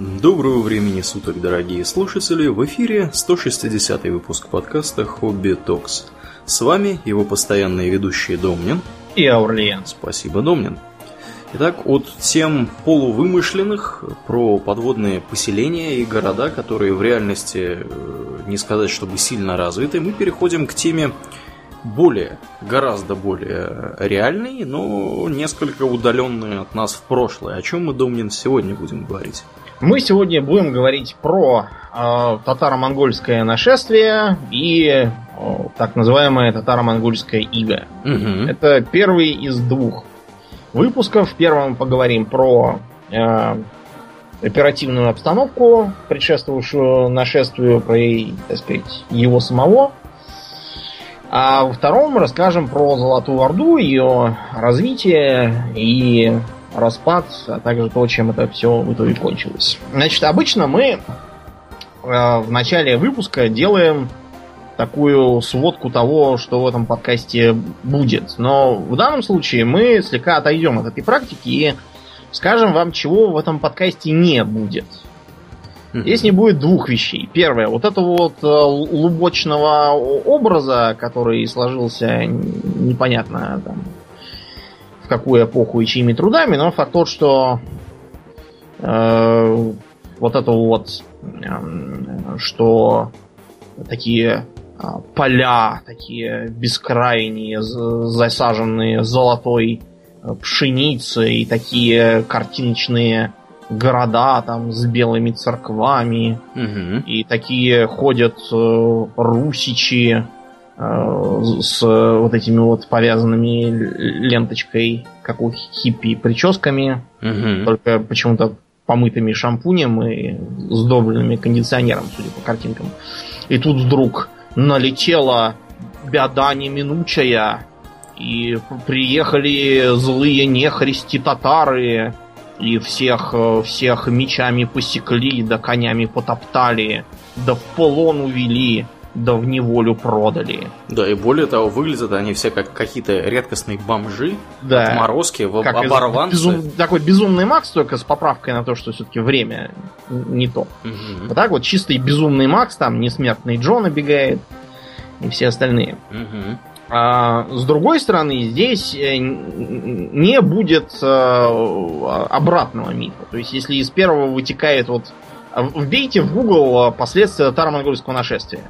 Доброго времени суток, дорогие слушатели! В эфире 160 выпуск подкаста «Хобби Токс». С вами его постоянные ведущие Домнин и Аурлиен. Спасибо, Домнин. Итак, от тем полувымышленных про подводные поселения и города, которые в реальности, э, не сказать, чтобы сильно развиты, мы переходим к теме более, гораздо более реальной, но несколько удаленной от нас в прошлое. О чем мы, Домнин, сегодня будем говорить? Мы сегодня будем говорить про э, татаро-монгольское нашествие и э, так называемое татаро-монгольское иго. Угу. Это первый из двух выпусков. В первом поговорим про э, оперативную обстановку, предшествовавшую нашествию, про, так сказать, его самого. А во втором расскажем про Золотую Орду, ее развитие и распад, а также то, чем это все в итоге кончилось. Значит, обычно мы э, в начале выпуска делаем такую сводку того, что в этом подкасте будет. Но в данном случае мы слегка отойдем от этой практики и скажем вам, чего в этом подкасте не будет. Здесь не будет двух вещей. Первое, вот этого вот э, лубочного образа, который сложился непонятно там, в какую эпоху и чьими трудами, но факт тот, что э, вот это вот, э, что такие э, поля, такие бескрайние, засаженные золотой э, пшеницей, и такие картиночные города там с белыми церквами, угу. и такие ходят э, русичи, с вот этими вот повязанными ленточкой, как у хиппи, прическами, угу. только почему-то помытыми шампунем и сдобренными кондиционером, судя по картинкам. И тут вдруг налетела беда неминучая, и приехали злые нехристи татары, и всех, э, всех мечами посекли, да конями потоптали, да в полон увели, да в неволю продали. Да, и более того, выглядят они все как какие-то редкостные бомжи, да. отморозки, как оборванцы. Безум... Такой безумный Макс, только с поправкой на то, что все-таки время не то. Угу. Вот так вот чистый безумный Макс, там несмертный Джон обегает и все остальные. Угу. А, с другой стороны, здесь э, не будет а, обратного мифа. То есть, если из первого вытекает вот Вбейте в Google последствия татаро-монгольского нашествия.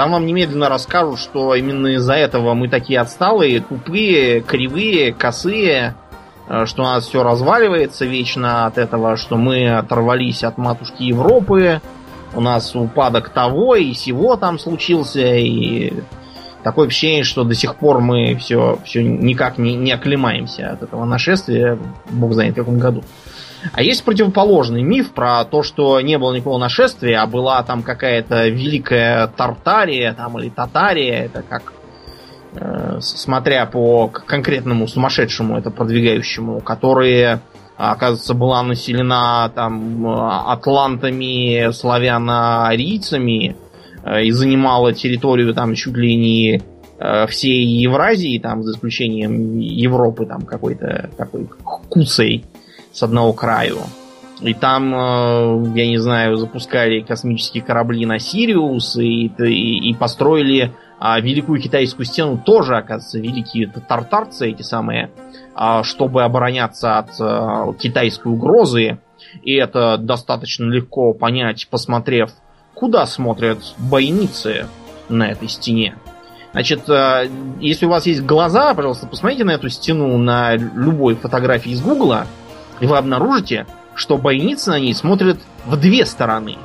Там вам немедленно расскажут, что именно из-за этого мы такие отсталые, тупые, кривые, косые, э, что у нас все разваливается вечно от этого, что мы оторвались от матушки Европы, у нас упадок того и сего там случился, и такое ощущение, что до сих пор мы все, все никак не, не оклемаемся от этого нашествия, бог знает в каком году. А есть противоположный миф про то, что не было никакого нашествия, а была там какая-то великая Тартария там, или Татария, это как э, смотря по конкретному сумасшедшему это продвигающему, которые оказывается, была населена там атлантами, славяно-арийцами э, и занимала территорию там чуть ли не э, всей Евразии, там, за исключением Европы, там какой-то такой куцей с одного краю. И там, э, я не знаю, запускали космические корабли на Сириус и, и, и построили а, Великую Китайскую стену тоже, оказывается, великие тартарцы эти самые, а, чтобы обороняться от а, китайской угрозы. И это достаточно легко понять, посмотрев, куда смотрят бойницы на этой стене. Значит, если у вас есть глаза, пожалуйста, посмотрите на эту стену на любой фотографии из Гугла и вы обнаружите, что бойницы на ней смотрят в две стороны.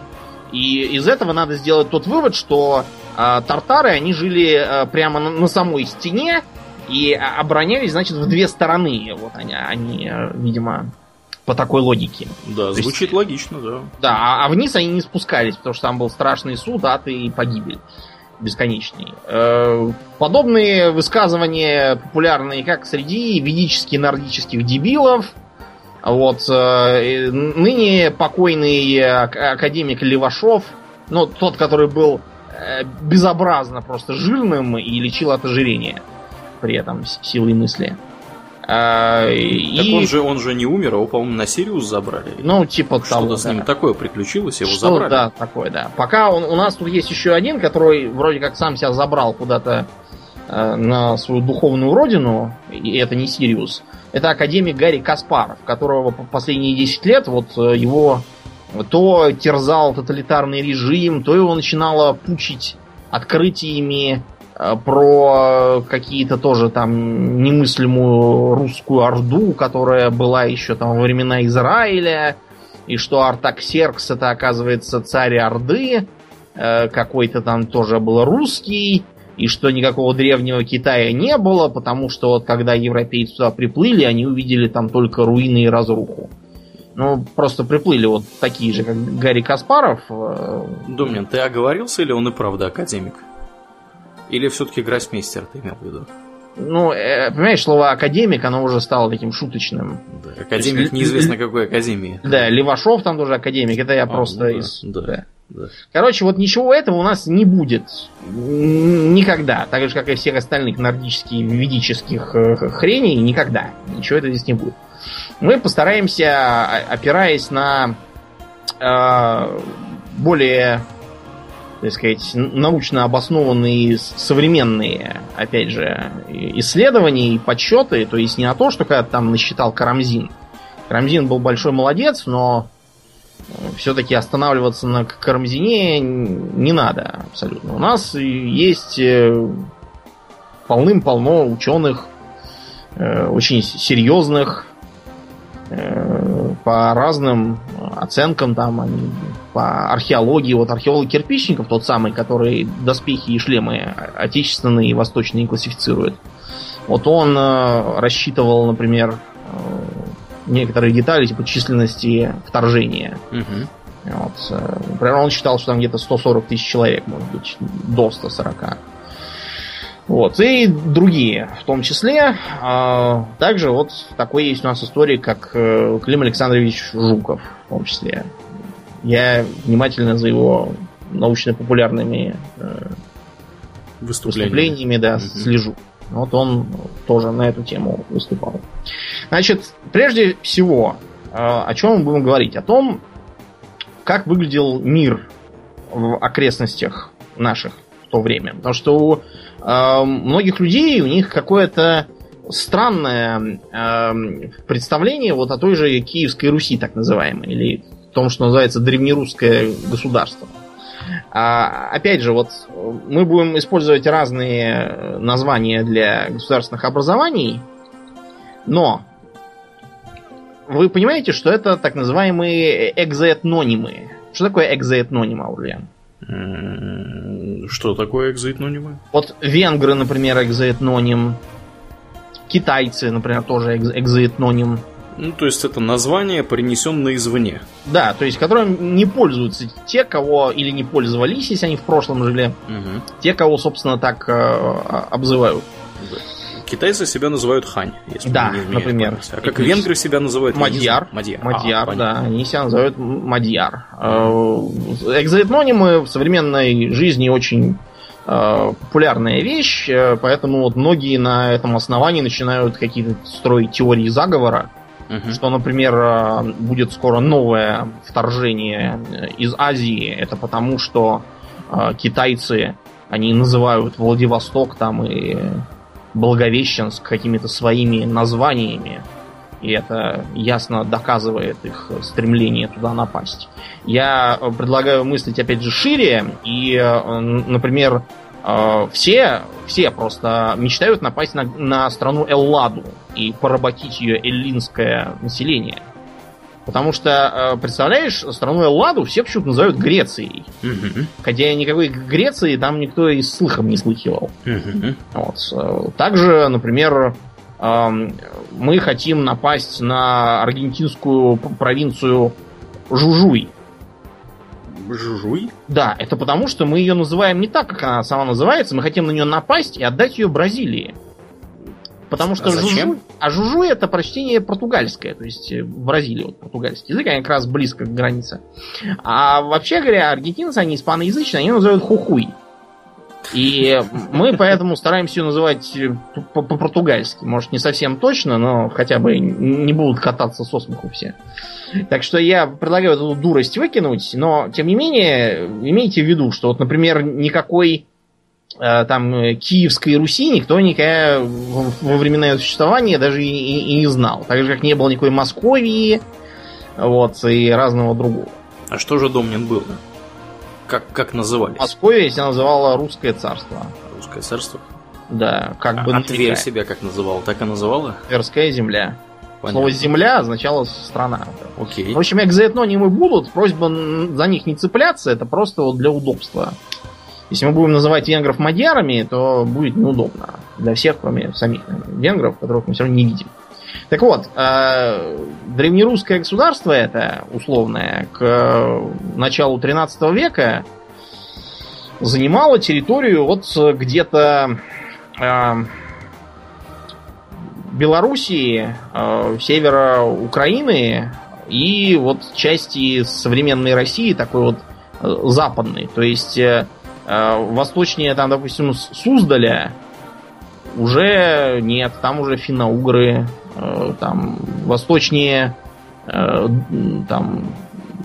И из этого надо сделать тот вывод, что э, тартары, они жили э, прямо на, на самой стене и оборонялись, значит, в две стороны. Вот они, они видимо, по такой логике. Да, То звучит есть, логично, да. Да, а, а вниз они не спускались, потому что там был страшный суд, ад и погибель бесконечный. Э, подобные высказывания популярные как среди ведически-нордических дебилов, вот, э, ныне покойный академик Левашов, ну, тот, который был э, безобразно просто жирным и лечил от ожирения при этом силой мысли. А, и... Так он же, он же не умер, а его, по-моему, на Сириус забрали. Ну, типа Что-то того. Что-то с ним да. такое приключилось, его Что, забрали. Да, такое, да. Пока он, у нас тут есть еще один, который вроде как сам себя забрал куда-то э, на свою духовную родину, и это не Сириус. Это академик Гарри Каспаров, которого последние 10 лет вот э, его то терзал тоталитарный режим, то его начинало пучить открытиями Э, про какие-то тоже там немыслимую русскую орду, которая была еще там во времена Израиля, и что Артаксеркс это оказывается царь Орды, э, какой-то там тоже был русский, и что никакого древнего Китая не было, потому что вот когда европейцы туда приплыли, они увидели там только руины и разруху. Ну, просто приплыли вот такие же, как Гарри Каспаров. Э, Думнин, ты оговорился или он и правда академик? Или все-таки гроссмейстер ты имел в виду? Ну, э, понимаешь, слово академик, оно уже стало таким шуточным. Да, академик есть, неизвестно какой академии. Да, Левашов там тоже академик, это я а, просто ну, из... Да, да. Короче, вот ничего этого у нас не будет. Никогда. Так же, как и всех остальных нордических ведических э, хреней, никогда. Ничего этого здесь не будет. Мы постараемся, опираясь на э, более так сказать, научно обоснованные современные, опять же, исследования и подсчеты, то есть не на то, что когда там насчитал Карамзин. Карамзин был большой молодец, но все-таки останавливаться на Карамзине не надо абсолютно. У нас есть э, полным-полно ученых, э, очень серьезных, по разным оценкам там они по археологии, вот археолог кирпичников, тот самый, который доспехи и шлемы отечественные и восточные классифицирует. Вот он э, рассчитывал, например, э, некоторые детали типа численности вторжения. Угу. Вот, э, например, он считал, что там где-то 140 тысяч человек, может быть, до 140. Вот, и другие в том числе. А, также вот такой есть у нас история, как э, Клим Александрович Жуков, в том числе. Я внимательно за его научно-популярными э, выступлениями, выступлениями да, mm слежу. Вот он тоже на эту тему выступал. Значит, прежде всего, э, о чем мы будем говорить? О том, как выглядел мир в окрестностях наших в то время. Потому что у э, многих людей у них какое-то странное э, представление вот о той же Киевской Руси, так называемой, или том, что называется древнерусское государство. А, опять же, вот мы будем использовать разные названия для государственных образований, но вы понимаете, что это так называемые экзоэтнонимы. Что такое экзоэтноним, Аурлиан? Что такое экзоэтнонимы? Вот венгры, например, экзоэтноним. Китайцы, например, тоже экзоэтноним. Ну, то есть это название, принесенное извне. Да, то есть которым не пользуются те, кого или не пользовались, если они в прошлом жили, угу. те, кого, собственно, так э, обзывают. Да. Китайцы себя называют хань, если да, не например. А как венгры себя называют? Мадьяр. Мадьяр, Мадьяр а, да, они себя называют Мадьяр. Э, экзоэтнонимы в современной жизни очень э, популярная вещь, э, поэтому вот многие на этом основании начинают какие-то строить теории заговора, Угу. Что, например, э, будет скоро новое вторжение э, из Азии. Это потому, что э, китайцы, они называют Владивосток там и Благовещенск какими-то своими названиями. И это ясно доказывает их стремление туда напасть. Я предлагаю мыслить, опять же, шире. И, например, все, все просто мечтают напасть на, на страну Элладу и поработить ее эллинское население. Потому что, э, представляешь, страну Элладу все почему-то называют Грецией. Угу. Хотя никакой Греции там никто и слыхом не слыхивал. Угу. Вот. Э, также, например, эм, мы хотим напасть на аргентинскую провинцию Жужуй. Жужуй? Да, это потому, что мы ее называем не так, как она сама называется. Мы хотим на нее напасть и отдать ее Бразилии. Потому что а Жужу... А Жужу это прочтение португальское, то есть э, в Бразилии вот португальский язык, они как раз близко к границе. А вообще говоря, аргентинцы, они испаноязычные, они называют хухуй. И мы поэтому стараемся ее называть по-португальски. Может, не совсем точно, но хотя бы не будут кататься со смеху все. Так что я предлагаю эту дурость выкинуть, но, тем не менее, имейте в виду, что вот, например, никакой э, там Киевской Руси никто никогда во времена ее существования даже и, и, и не знал. Так же, как не было никакой Московии, вот, и разного другого. А что же Домнин был? Как, как назывались? Московия себя называла Русское царство. Русское царство? Да, как а, бы... А Тверь себя как называла? Так и называла? Тверская земля. Понятно. Слово «земля» означало «страна». Окей. В общем, экзоэтнонимы будут, просьба за них не цепляться, это просто вот для удобства. Если мы будем называть венгров мадьярами, то будет неудобно для всех, кроме самих венгров, которых мы все равно не видим. Так вот, э, древнерусское государство это условное к началу 13 века занимало территорию вот где-то э, Белоруссии, э, севера Украины и вот части современной России, такой вот э, западной. То есть э, э, восточнее, там, допустим, Суздаля уже нет, там уже финно-угры, Э, там восточнее э, там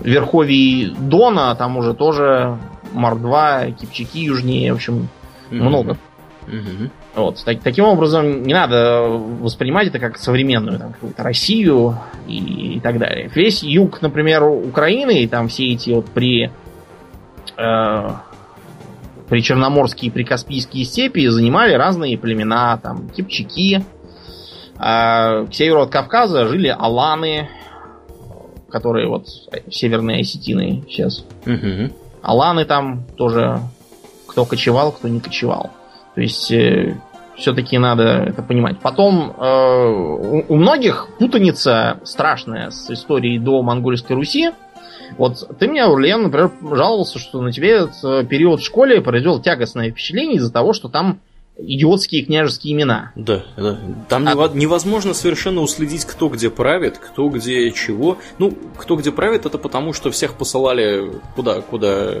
верховий Дона, там уже тоже Мордва, Кипчаки южнее, в общем, mm-hmm. много. Mm-hmm. Вот. Так, таким образом, не надо воспринимать это как современную там, какую-то Россию и, и так далее. Весь юг, например, Украины, и там все эти вот при э, при Черноморские и Прикаспийские степи занимали разные племена, там, кипчаки, а к северу от Кавказа жили аланы, которые вот северные осетины сейчас. Угу. Аланы там тоже кто кочевал, кто не кочевал. То есть э, все-таки надо это понимать. Потом э, у, у многих путаница страшная с историей до монгольской Руси. Вот ты мне, Урлен, например, жаловался, что на тебе этот период в школе произвел тягостное впечатление из-за того, что там идиотские княжеские имена. Да, да. Там а... невозможно совершенно уследить, кто где правит, кто где чего. Ну, кто где правит, это потому, что всех посылали куда, куда.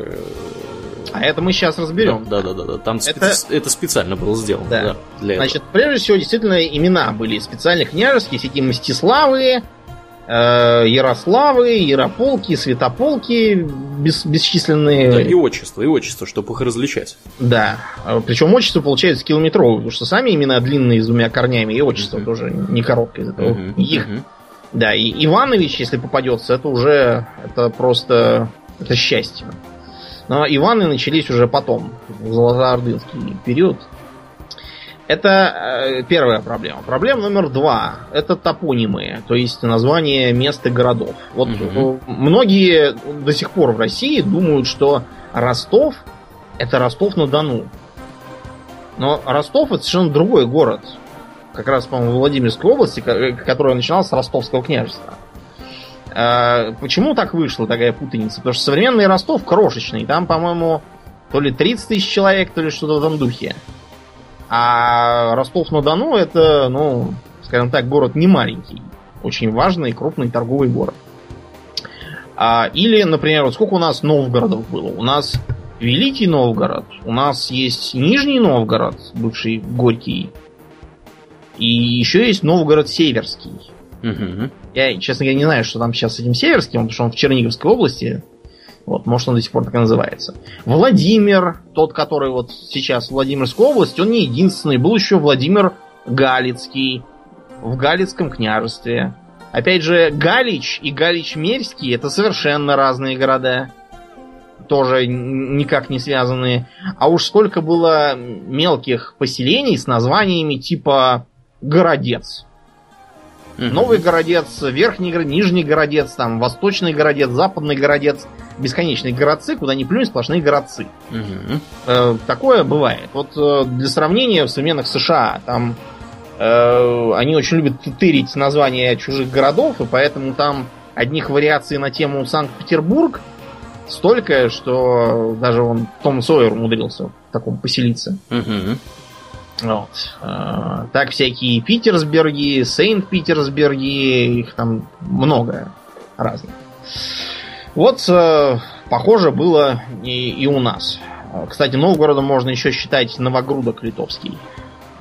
А это мы сейчас разберем. Да, да, да, да. Там это, специ... это специально было сделано. Да. Да, для Значит, этого. прежде всего, действительно, имена были специальные княжеские, всякие Мстиславы, Э, Ярославы, Ярополки, Святополки бес, бесчисленные. Да, и отчество, и отчество, чтобы их различать. Да. А, Причем отчество получается километровое, потому что сами имена длинные с двумя корнями, и отчество uh-huh. тоже не короткое из этого. Uh-huh. Их. Uh-huh. Да, и Иванович, если попадется, это уже это просто это счастье. Но Иваны начались уже потом, в Золотоордынский период. Это э, первая проблема. Проблема номер два. Это топонимы, то есть название мест и городов. Вот угу. многие до сих пор в России думают, что Ростов это Ростов-на-Дону. Но Ростов это совершенно другой город. Как раз, по-моему, в Владимирской области, э, которая начиналась с Ростовского княжества. Почему так вышло такая путаница? Потому что современный Ростов крошечный. Там, по-моему, то ли 30 тысяч человек, то ли что-то в этом духе. А Ростов-на-Дону это, ну, скажем так, город не маленький. Очень важный, крупный торговый город. А, или, например, вот сколько у нас Новгородов было? У нас Великий Новгород, у нас есть Нижний Новгород, бывший Горький, и еще есть Новгород Северский. Угу. Я, честно говоря, не знаю, что там сейчас с этим Северским, потому что он в Черниговской области. Вот, может, он до сих пор так и называется. Владимир, тот, который вот сейчас в Владимирской области, он не единственный. Был еще Владимир Галицкий в Галицком княжестве. Опять же, Галич и Галич-Мерский это совершенно разные города. Тоже никак не связанные. А уж сколько было мелких поселений с названиями типа Городец. Угу. Новый городец, верхний городец, нижний городец, там, восточный городец, западный городец бесконечные городцы, куда не плюнь, сплошные городцы. Угу. Э, такое бывает. Вот э, для сравнения в современных США там э, они очень любят тырить названия чужих городов, и поэтому там одних вариаций на тему Санкт-Петербург столько, что даже он Том Сойер умудрился в таком поселиться. Угу. Вот. Э, так всякие Питерсберги, Сейнт-Питерсберги, их там много разных. Вот, э, похоже, было и, и у нас. Кстати, Новгородом можно еще считать Новогрудок литовский.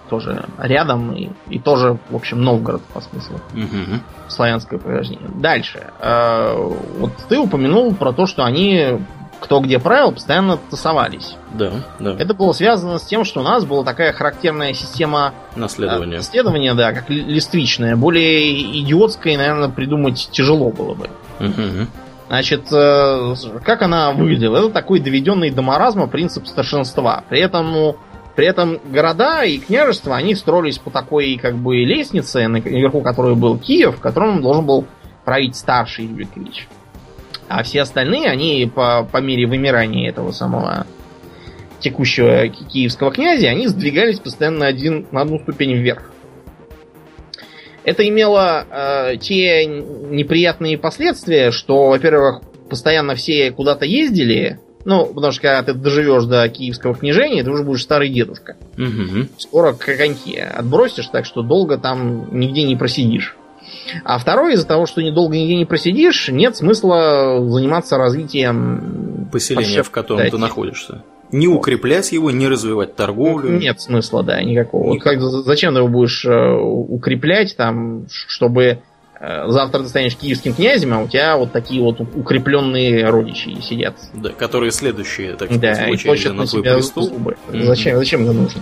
Тоже рядом и, и тоже, в общем, Новгород по смыслу. Угу. Славянское происхождение. Дальше. Э, вот ты упомянул про то, что они кто где правил, постоянно тусовались. Да, да. Это было связано с тем, что у нас была такая характерная система наследования. Наследования, да, как листвичная. Более идиотской, наверное, придумать тяжело было бы. Угу. Значит, э, как она выглядела? Это такой доведенный до маразма принцип старшинства. При этом, ну, при этом города и княжества, они строились по такой, как бы, лестнице, наверху которой был Киев, в котором должен был править старший Юрий Ильич. А все остальные, они по, по мере вымирания этого самого текущего киевского князя, они сдвигались постоянно один, на одну ступень вверх. Это имело э, те неприятные последствия, что, во-первых, постоянно все куда-то ездили, ну, потому что когда ты доживешь до киевского княжения, ты уже будешь старый дедушка. Угу. Скоро к отбросишь, так что долго там нигде не просидишь. А второе, из-за того, что недолго нигде не просидишь, нет смысла заниматься развитием поселения, в котором ты находишься. Не укреплять его, не развивать торговлю. Нет смысла, да, никакого. никакого. Как, зачем ты его будешь э, укреплять, там, чтобы э, завтра ты станешь киевским князем, а у тебя вот такие вот укрепленные родичи сидят. Да, которые следующие, так сказать, да, очереди на, на твой престол. Зубы. Mm-hmm. Зачем, зачем это нужно?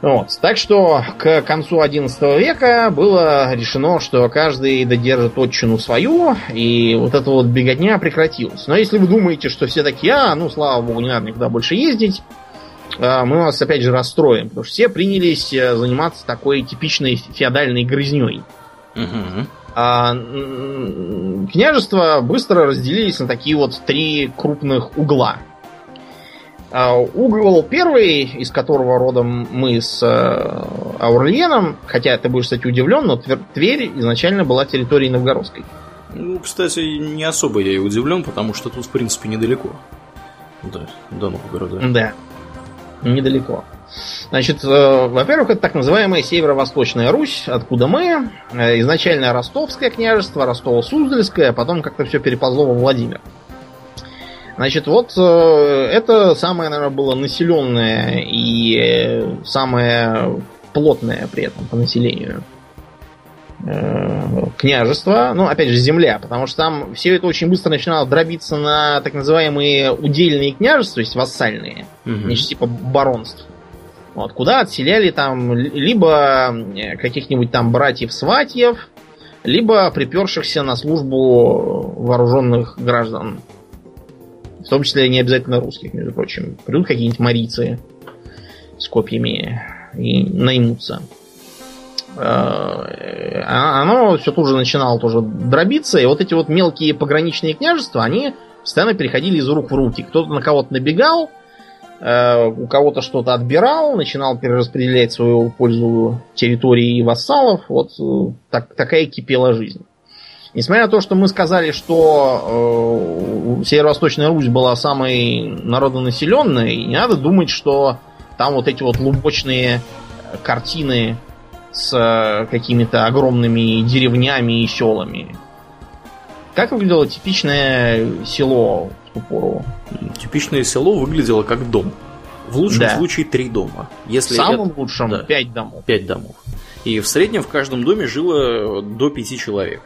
Вот. Так что к концу XI века было решено, что каждый додержит отчину свою, и вот эта вот беготня прекратилась. Но если вы думаете, что все такие, а, ну, слава богу, не надо никуда больше ездить, а, мы вас опять же расстроим, потому что все принялись э, заниматься такой типичной феодальной грызней. Угу. А, княжества быстро разделились на такие вот три крупных угла. А угол первый, из которого родом мы с э, Аурлиеном, хотя ты будешь, кстати, удивлен, но Тверь изначально была территорией новгородской. Ну, кстати, не особо я и удивлен, потому что тут, в принципе, недалеко. Да, до Новгорода. Да, недалеко. Значит, э, во-первых, это так называемая Северо-Восточная Русь, откуда мы. Э, изначально Ростовское княжество, Ростово-Суздальское, а потом как-то все переползло во Владимир. Значит, вот э, это самое, наверное, было населенное и э, самое плотное при этом по населению э, княжество, ну, опять же, земля, потому что там все это очень быстро начинало дробиться на так называемые удельные княжества, то есть вассальные, угу. значит, типа баронств. Вот, куда отселяли там либо каких-нибудь там братьев-сватьев, либо припершихся на службу вооруженных граждан в том числе не обязательно русских, между прочим. Придут какие-нибудь марийцы с копьями и наймутся. Э, а оно все тут же начинало тоже дробиться, и вот эти вот мелкие пограничные княжества, они постоянно переходили из рук в руки. Кто-то на кого-то набегал, э, у кого-то что-то отбирал, начинал перераспределять свою пользу территории и вассалов. Вот э, так, такая кипела жизнь. Несмотря на то, что мы сказали, что э, Северо-Восточная Русь была самой народонаселенной, не надо думать, что там вот эти вот лубочные картины с э, какими-то огромными деревнями и селами. Как выглядело типичное село в ту пору? Типичное село выглядело как дом. В лучшем да. случае три дома. Если в самом это... лучшем да. пять домов. Пять домов. И в среднем в каждом доме жило до пяти человек.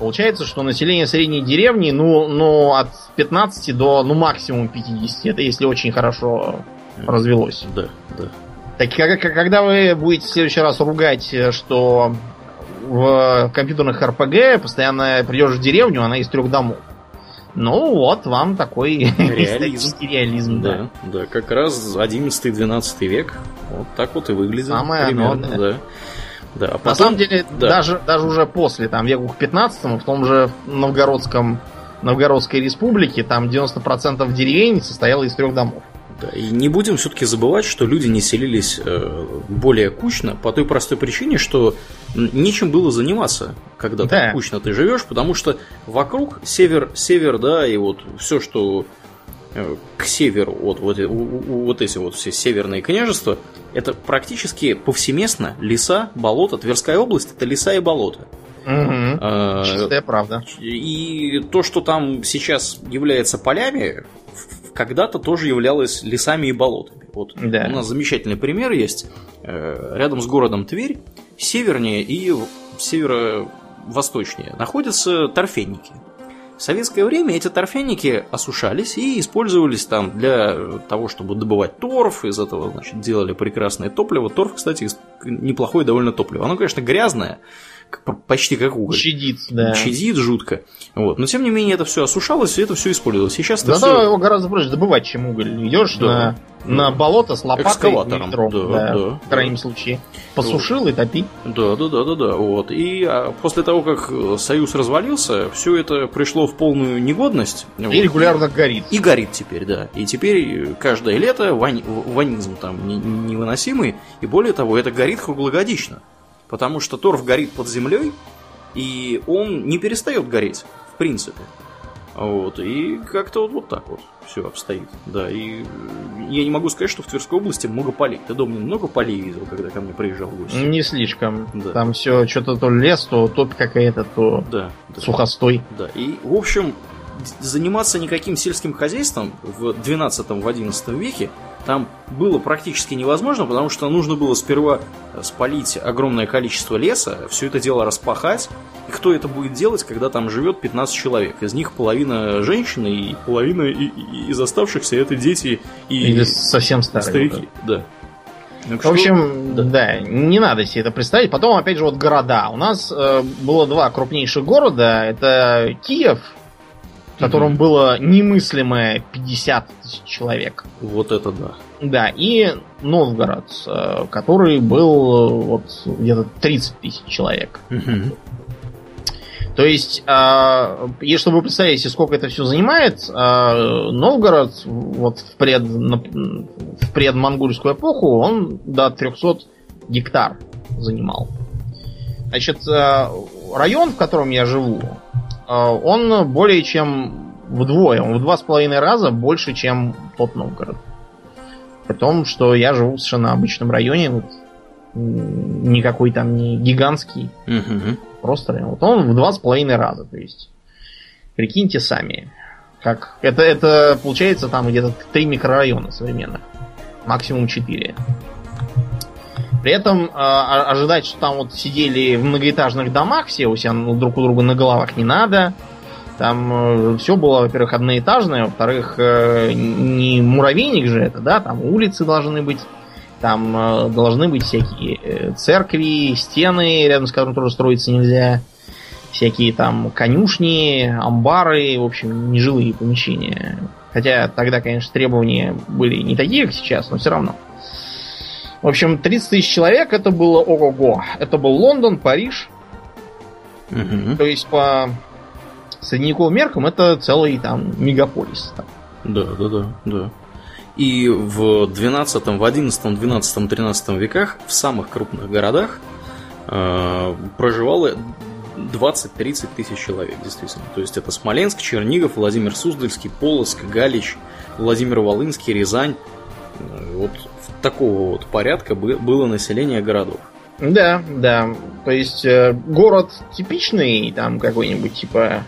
Получается, что население средней деревни, ну, ну, от 15 до, ну, максимум 50. Это если очень хорошо развелось. Да, да. Так когда вы будете в следующий раз ругать, что в компьютерных РПГ постоянно придешь в деревню, она из трех домов. Ну вот, вам такой реализм. реализм да. да. Да, как раз 11-12 век. Вот так вот и выглядит. Самое примерно, оно, да. да. Да, а потом, На самом деле, да. даже, даже уже после, там, веку к 15 в том же Новгородском, Новгородской республике, там 90% деревень состояло из трех домов. Да, и не будем все-таки забывать, что люди не селились э, более кучно по той простой причине, что нечем было заниматься, когда да. так кучно ты живешь, потому что вокруг север, север, да, и вот все, что к северу от вот, вот эти вот все северные княжества, это практически повсеместно леса, болота. Тверская область это леса и болота. Угу. А, Чистая правда. И то, что там сейчас является полями, когда-то тоже являлась лесами и болотами. Вот да. у нас замечательный пример есть. Э, рядом с городом Тверь, севернее и северо-восточнее находятся торфяники. В советское время эти торфяники осушались и использовались там для того, чтобы добывать торф. Из этого, значит, делали прекрасное топливо. Торф, кстати, неплохое довольно топливо. Оно, конечно, грязное, почти как уголь. Чадит, да. Чадит жутко. Вот. Но тем не менее это все осушалось, и это все использовалось. Сейчас это все... его гораздо проще добывать, чем уголь. Идешь да. на, на болото с лопатой Экскаватором. Метро, да, да, да, в крайнем да. случае. Посушил вот. и топи. Да, да, да, да, да. Вот. И а, после того, как Союз развалился, все это пришло в полную негодность. И вот. регулярно горит. И горит теперь, да. И теперь каждое лето вань... ванизм там невыносимый. И более того, это горит круглогодично. Потому что торф горит под землей, и он не перестает гореть, в принципе. Вот, и как-то вот, вот так вот все обстоит. Да, и я не могу сказать, что в Тверской области много полей. Ты дома много полей видел, когда ко мне приезжал гость? Не слишком. Да. Там все что-то то лес, то топь какая-то, то да, да. сухостой. Да, и в общем, заниматься никаким сельским хозяйством в 12-11 веке там было практически невозможно, потому что нужно было сперва спалить огромное количество леса, все это дело распахать. И кто это будет делать, когда там живет 15 человек? Из них половина женщины и половина из оставшихся это дети и Или совсем старые, старики. Да. Ну, в общем, да. да, не надо себе это представить. Потом, опять же, вот города. У нас э, было два крупнейших города. Это Киев котором mm-hmm. было немыслимое 50 тысяч человек. Вот это да. Да, и Новгород, э, который был э, вот где-то 30 тысяч человек. Mm-hmm. То есть, э, и чтобы вы представили сколько это все занимает, Новгород вот в, пред, в предмонгольскую эпоху он до 300 гектар занимал. Значит, район, в котором я живу, он более чем вдвое, он в два с половиной раза больше, чем тот Новгород. При том, что я живу в совершенно обычном районе, вот, никакой там не гигантский, угу. просто вот он в два с половиной раза, то есть прикиньте сами, как это это получается там где-то три микрорайона современных, максимум четыре. При этом э, ожидать, что там вот сидели в многоэтажных домах все у себя ну, друг у друга на головах не надо. Там э, все было, во-первых, одноэтажное, во-вторых, э, не муравейник же это, да, там улицы должны быть, там э, должны быть всякие э, церкви, стены, рядом с которыми тоже строиться нельзя, всякие там конюшни, амбары, в общем, нежилые помещения. Хотя тогда, конечно, требования были не такие, как сейчас, но все равно. В общем, 30 тысяч человек это было ого-го. Это был Лондон, Париж. Угу. То есть по средневековым меркам это целый там мегаполис. Там. Да, да, да, да. И в 12, в 11, 12, 13 веках в самых крупных городах э, проживало 20-30 тысяч человек, действительно. То есть это Смоленск, Чернигов, Владимир Суздальский, Полоцк, Галич, Владимир Волынский, Рязань. Э, вот такого вот порядка было население городов. Да, да. То есть э, город типичный, там какой-нибудь типа,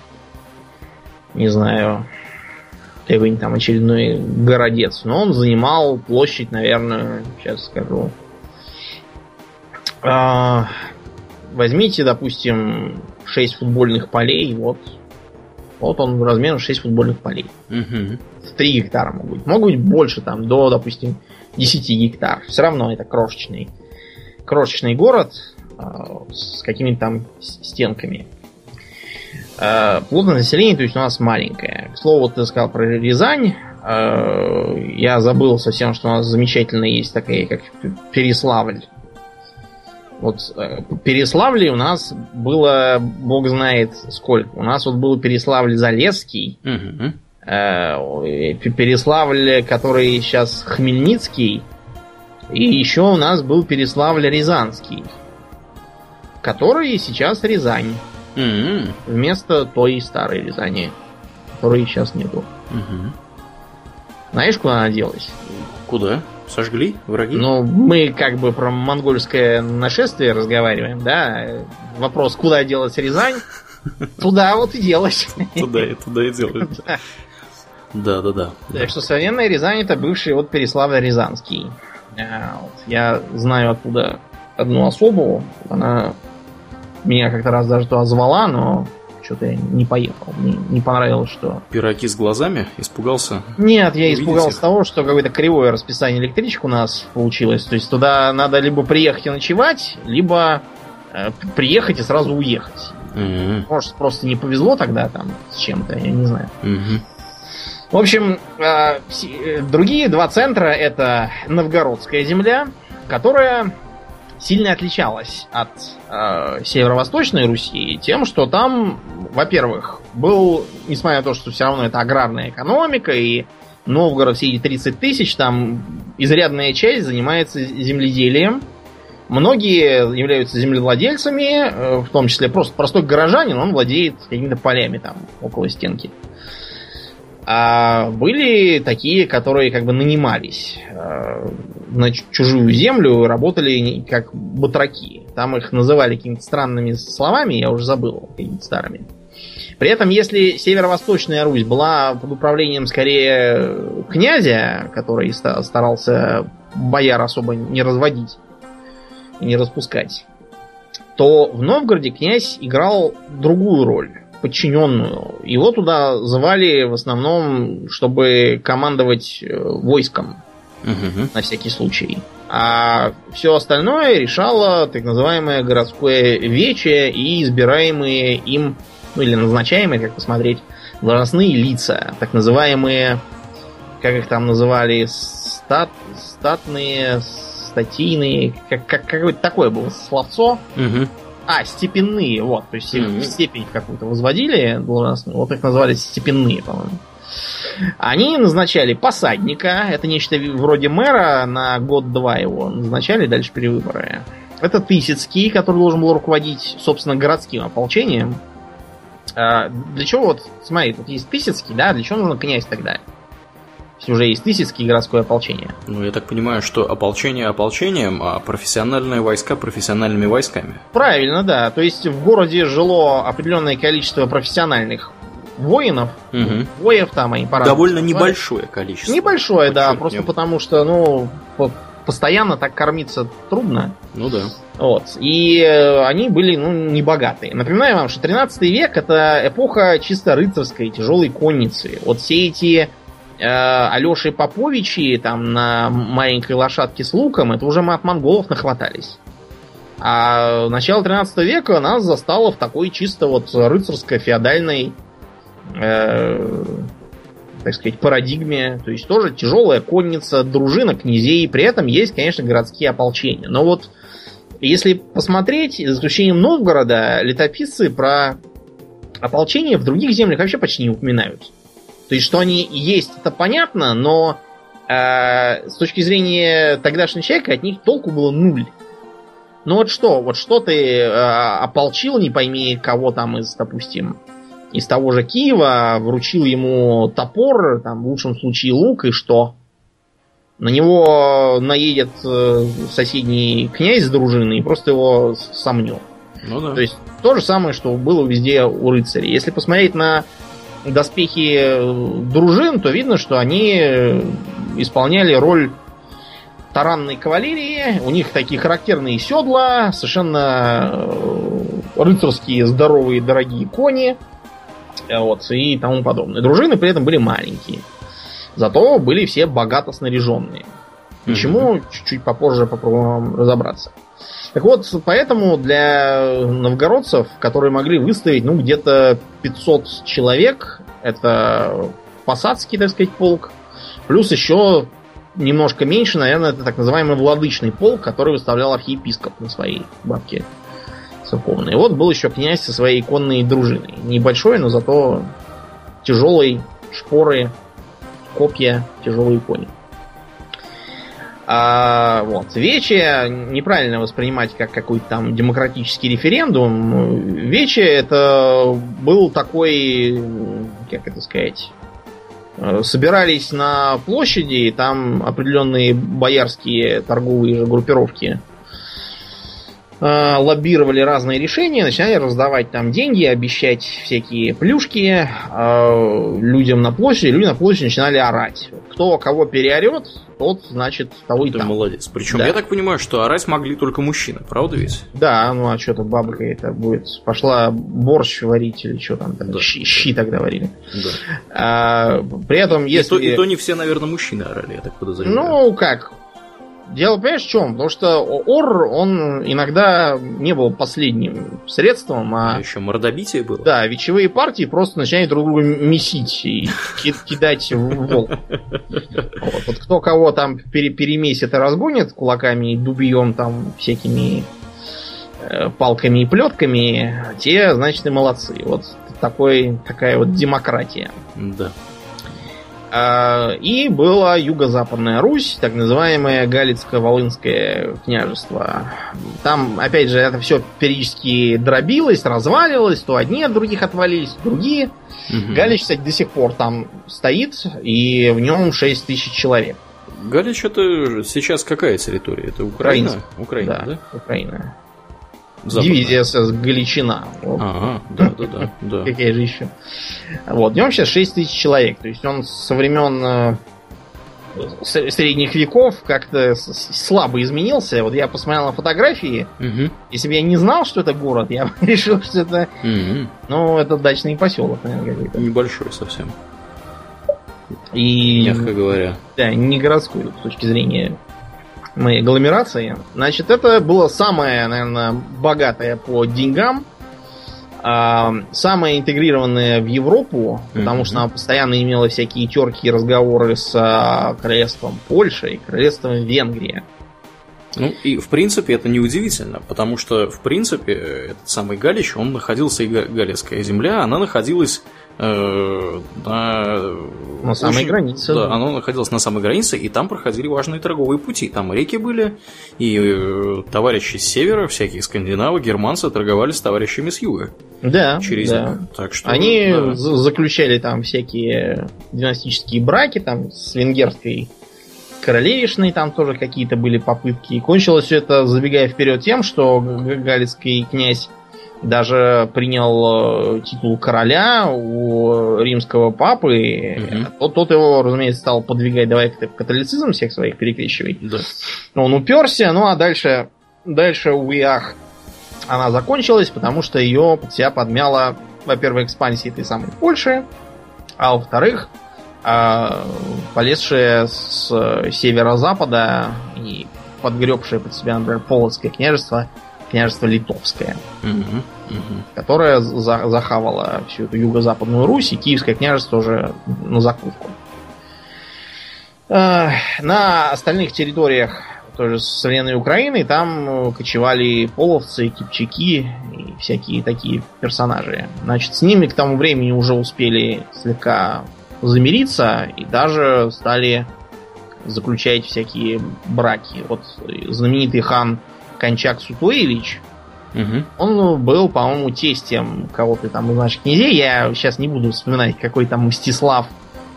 не знаю, какой-нибудь там очередной городец, но он занимал площадь, наверное, сейчас скажу. А, возьмите, допустим, 6 футбольных полей, вот. Вот он размером 6 футбольных полей. Угу. В 3 гектара могут быть. Могут быть больше, там, до, допустим, 10 гектар. Все равно это крошечный, крошечный город э, с какими-то там стенками. Э, плотное население, то есть у нас маленькое. К слову, ты сказал про Рязань. Э, я забыл совсем, что у нас замечательно есть такая, как Переславль. Вот э, Переславле у нас было, бог знает сколько. У нас вот был Переславль-Залесский. Угу. Э, Переславль, который сейчас Хмельницкий, и еще у нас был Переславль Рязанский, который сейчас Рязань. Mm-hmm. Вместо той старой Рязани, которой сейчас нету. Mm-hmm. Знаешь, куда она делась? Куда? Сожгли враги? Ну, мы как бы про монгольское нашествие разговариваем, да? Вопрос, куда делать Рязань? Туда вот и делать. Туда и туда и делать. Да, да, да. Так что современная Рязань это бывший вот Переславль-Рязанский. Вот. Я знаю оттуда одну особу. Она меня как-то раз даже туда звала, но что-то я не поехал. Мне не понравилось, что... Пироки с глазами? Испугался? Нет, я испугался их? того, что какое-то кривое расписание электричек у нас получилось. То есть туда надо либо приехать и ночевать, либо э, приехать и сразу уехать. Угу. Может, просто не повезло тогда там с чем-то, я не знаю. Угу. В общем, э, э, другие два центра это Новгородская земля, которая сильно отличалась от э, северо-восточной Руси тем, что там, во-первых, был, несмотря на то, что все равно это аграрная экономика, и Новгород все эти 30 тысяч, там изрядная часть занимается земледелием. Многие являются землевладельцами, э, в том числе просто простой горожанин, он владеет какими-то полями там около стенки. А были такие, которые как бы нанимались э, на чужую землю, работали как батраки. Там их называли какими-то странными словами, я уже забыл, какими-то старыми. При этом, если северо-восточная Русь была под управлением скорее князя, который старался бояр особо не разводить и не распускать, то в Новгороде князь играл другую роль подчиненную. Его туда звали в основном, чтобы командовать э, войском. Угу. На всякий случай. А все остальное решало так называемое городское вече и избираемые им, ну или назначаемые, как посмотреть, должностные лица. Так называемые, как их там называли, стат, статные, статийные, как, как, какое-то такое было словцо. Угу. А, степенные, вот. То есть mm-hmm. степень какую-то возводили должностную. Вот их называли степенные, по-моему. Они назначали посадника, это нечто вроде мэра, на год-два его назначали, дальше перевыборы. Это Тысяцкий, который должен был руководить, собственно, городским ополчением. А, для чего вот, смотри, тут есть Тысяцкий, да, для чего нужен князь тогда? Уже есть Тысяцкий городское ополчение. Ну, я так понимаю, что ополчение ополчением, а профессиональные войска профессиональными войсками. Правильно, да. То есть в городе жило определенное количество профессиональных воинов, угу. воев там они по Довольно небольшое количество. Небольшое, да, просто нет. потому что, ну, постоянно так кормиться трудно. Ну да. Вот. И э, они были, ну, не богатые. Напоминаю вам, что 13 век это эпоха чисто рыцарской, тяжелой конницы. Вот все эти э, Алеши Поповичи там на маленькой лошадке с луком, это уже мы от монголов нахватались. А начало 13 века нас застало в такой чисто вот рыцарско-феодальной, э, так сказать, парадигме. То есть тоже тяжелая конница, дружина князей. При этом есть, конечно, городские ополчения. Но вот если посмотреть, за исключением Новгорода, летописцы про ополчение в других землях вообще почти не упоминают. То есть, что они есть, это понятно, но э, с точки зрения тогдашнего человека от них толку было нуль. Ну вот что, вот что ты э, ополчил, не пойми кого там из, допустим, из того же Киева, вручил ему топор, там в лучшем случае лук, и что? На него наедет э, соседний князь с дружиной и просто его сомнет. Ну да. То есть то же самое, что было везде у рыцарей. Если посмотреть на доспехи э, дружин, то видно, что они э, исполняли роль таранной кавалерии. У них такие характерные седла, совершенно э, рыцарские, здоровые, дорогие кони. Вот, и тому подобное. Дружины при этом были маленькие. Зато были все богато снаряженные. Почему? Mm-hmm. Чуть-чуть попозже попробуем разобраться. Так вот, поэтому для новгородцев, которые могли выставить, ну, где-то 500 человек, это посадский, так сказать, полк, плюс еще немножко меньше, наверное, это так называемый владычный полк, который выставлял архиепископ на своей бабке церковной. Вот был еще князь со своей конной дружиной. Небольшой, но зато тяжелый, шпоры, копья, тяжелые кони. А, вот. Вече неправильно воспринимать как какой-то там демократический референдум. Вече это был такой, как это сказать, э, собирались на площади, и там определенные боярские торговые группировки э, лоббировали разные решения, начинали раздавать там деньги, обещать всякие плюшки э, людям на площади, люди на площади начинали орать. Кто кого переорет, тот, значит, того и Ты там. молодец. Причем да. я так понимаю, что орать могли только мужчины, правда ведь? Да, ну а что-то бабка это будет. Пошла борщ варить или что там, да. щи, щи тогда варили. Да. А, при этом, если... И то, и то не все, наверное, мужчины орали, я так подозреваю. Ну, как, Дело, понимаешь, в чем? Потому что ор, он иногда не был последним средством, а... а еще мордобитие было? Да, вечевые партии просто начинают друг друга месить и кидать в волк. Вот, вот кто кого там пере перемесит и разгонит кулаками и дубьем там всякими э, палками и плетками, те, значит, и молодцы. Вот такой, такая вот демократия. Да. А, и была юго-западная Русь, так называемое Галицко-Волынское княжество. Там, опять же, это все периодически дробилось, разваливалось, то одни от других отвалились, другие. Угу. Галич, кстати, до сих пор там стоит, и в нем 6 тысяч человек. Галич это сейчас какая территория? Это Украина? Украина, да? да? Украина. Западная. Дивизия СС Галичина. Вот. Ага, да, да, да, да. Какая же еще. Вот, в нем сейчас 6 тысяч человек. То есть он со времен э, средних веков как-то слабо изменился. Вот я посмотрел на фотографии. Угу. Если бы я не знал, что это город, я бы решил, что это. Угу. Ну, это дачный поселок, наверное, какой-то. Небольшой совсем. И. Мягко говоря. Да, не городской с точки зрения моей агломерации. Значит, это было самое, наверное, богатое по деньгам, а, самое интегрированное в Европу, потому что она постоянно имела всякие терки и разговоры с а, королевством Польши и королевством Венгрия. Ну, и в принципе это неудивительно, потому что в принципе этот самый Галич, он находился, и Галецкая земля, она находилась э, на... На самой очень, границе. Да, оно находилось на самой границе, и там проходили важные торговые пути. Там реки были, и э, товарищи с севера, всякие скандинавы, германцы торговали с товарищами с юга. Да, через да. Так что, Они да. заключали там всякие династические браки, там с венгерской королевишной там тоже какие-то были попытки. И кончилось все это, забегая вперед, тем, что галицкий князь даже принял э, титул короля у римского папы. Угу. Тот, тот его, разумеется, стал подвигать, давай католицизм всех своих перекрещивай. Да. Он уперся, ну а дальше, дальше, увы, ах, она закончилась, потому что ее под себя подмяла, во-первых, экспансия этой самой Польши, а во-вторых, а, полезшая с северо-запада и подгребшая под себя, например, Полоцкое княжество, княжество Литовское, угу, угу. которое за захавало всю эту юго-западную Русь, и Киевское княжество тоже на закупку. А, на остальных территориях тоже современной Украины там кочевали половцы, кипчаки и всякие такие персонажи. Значит, с ними к тому времени уже успели слегка замириться и даже стали заключать всякие браки. Вот знаменитый хан Кончак Сутуевич, угу. он был, по-моему, тестем кого-то там из наших князей. Я сейчас не буду вспоминать, какой там Мстислав.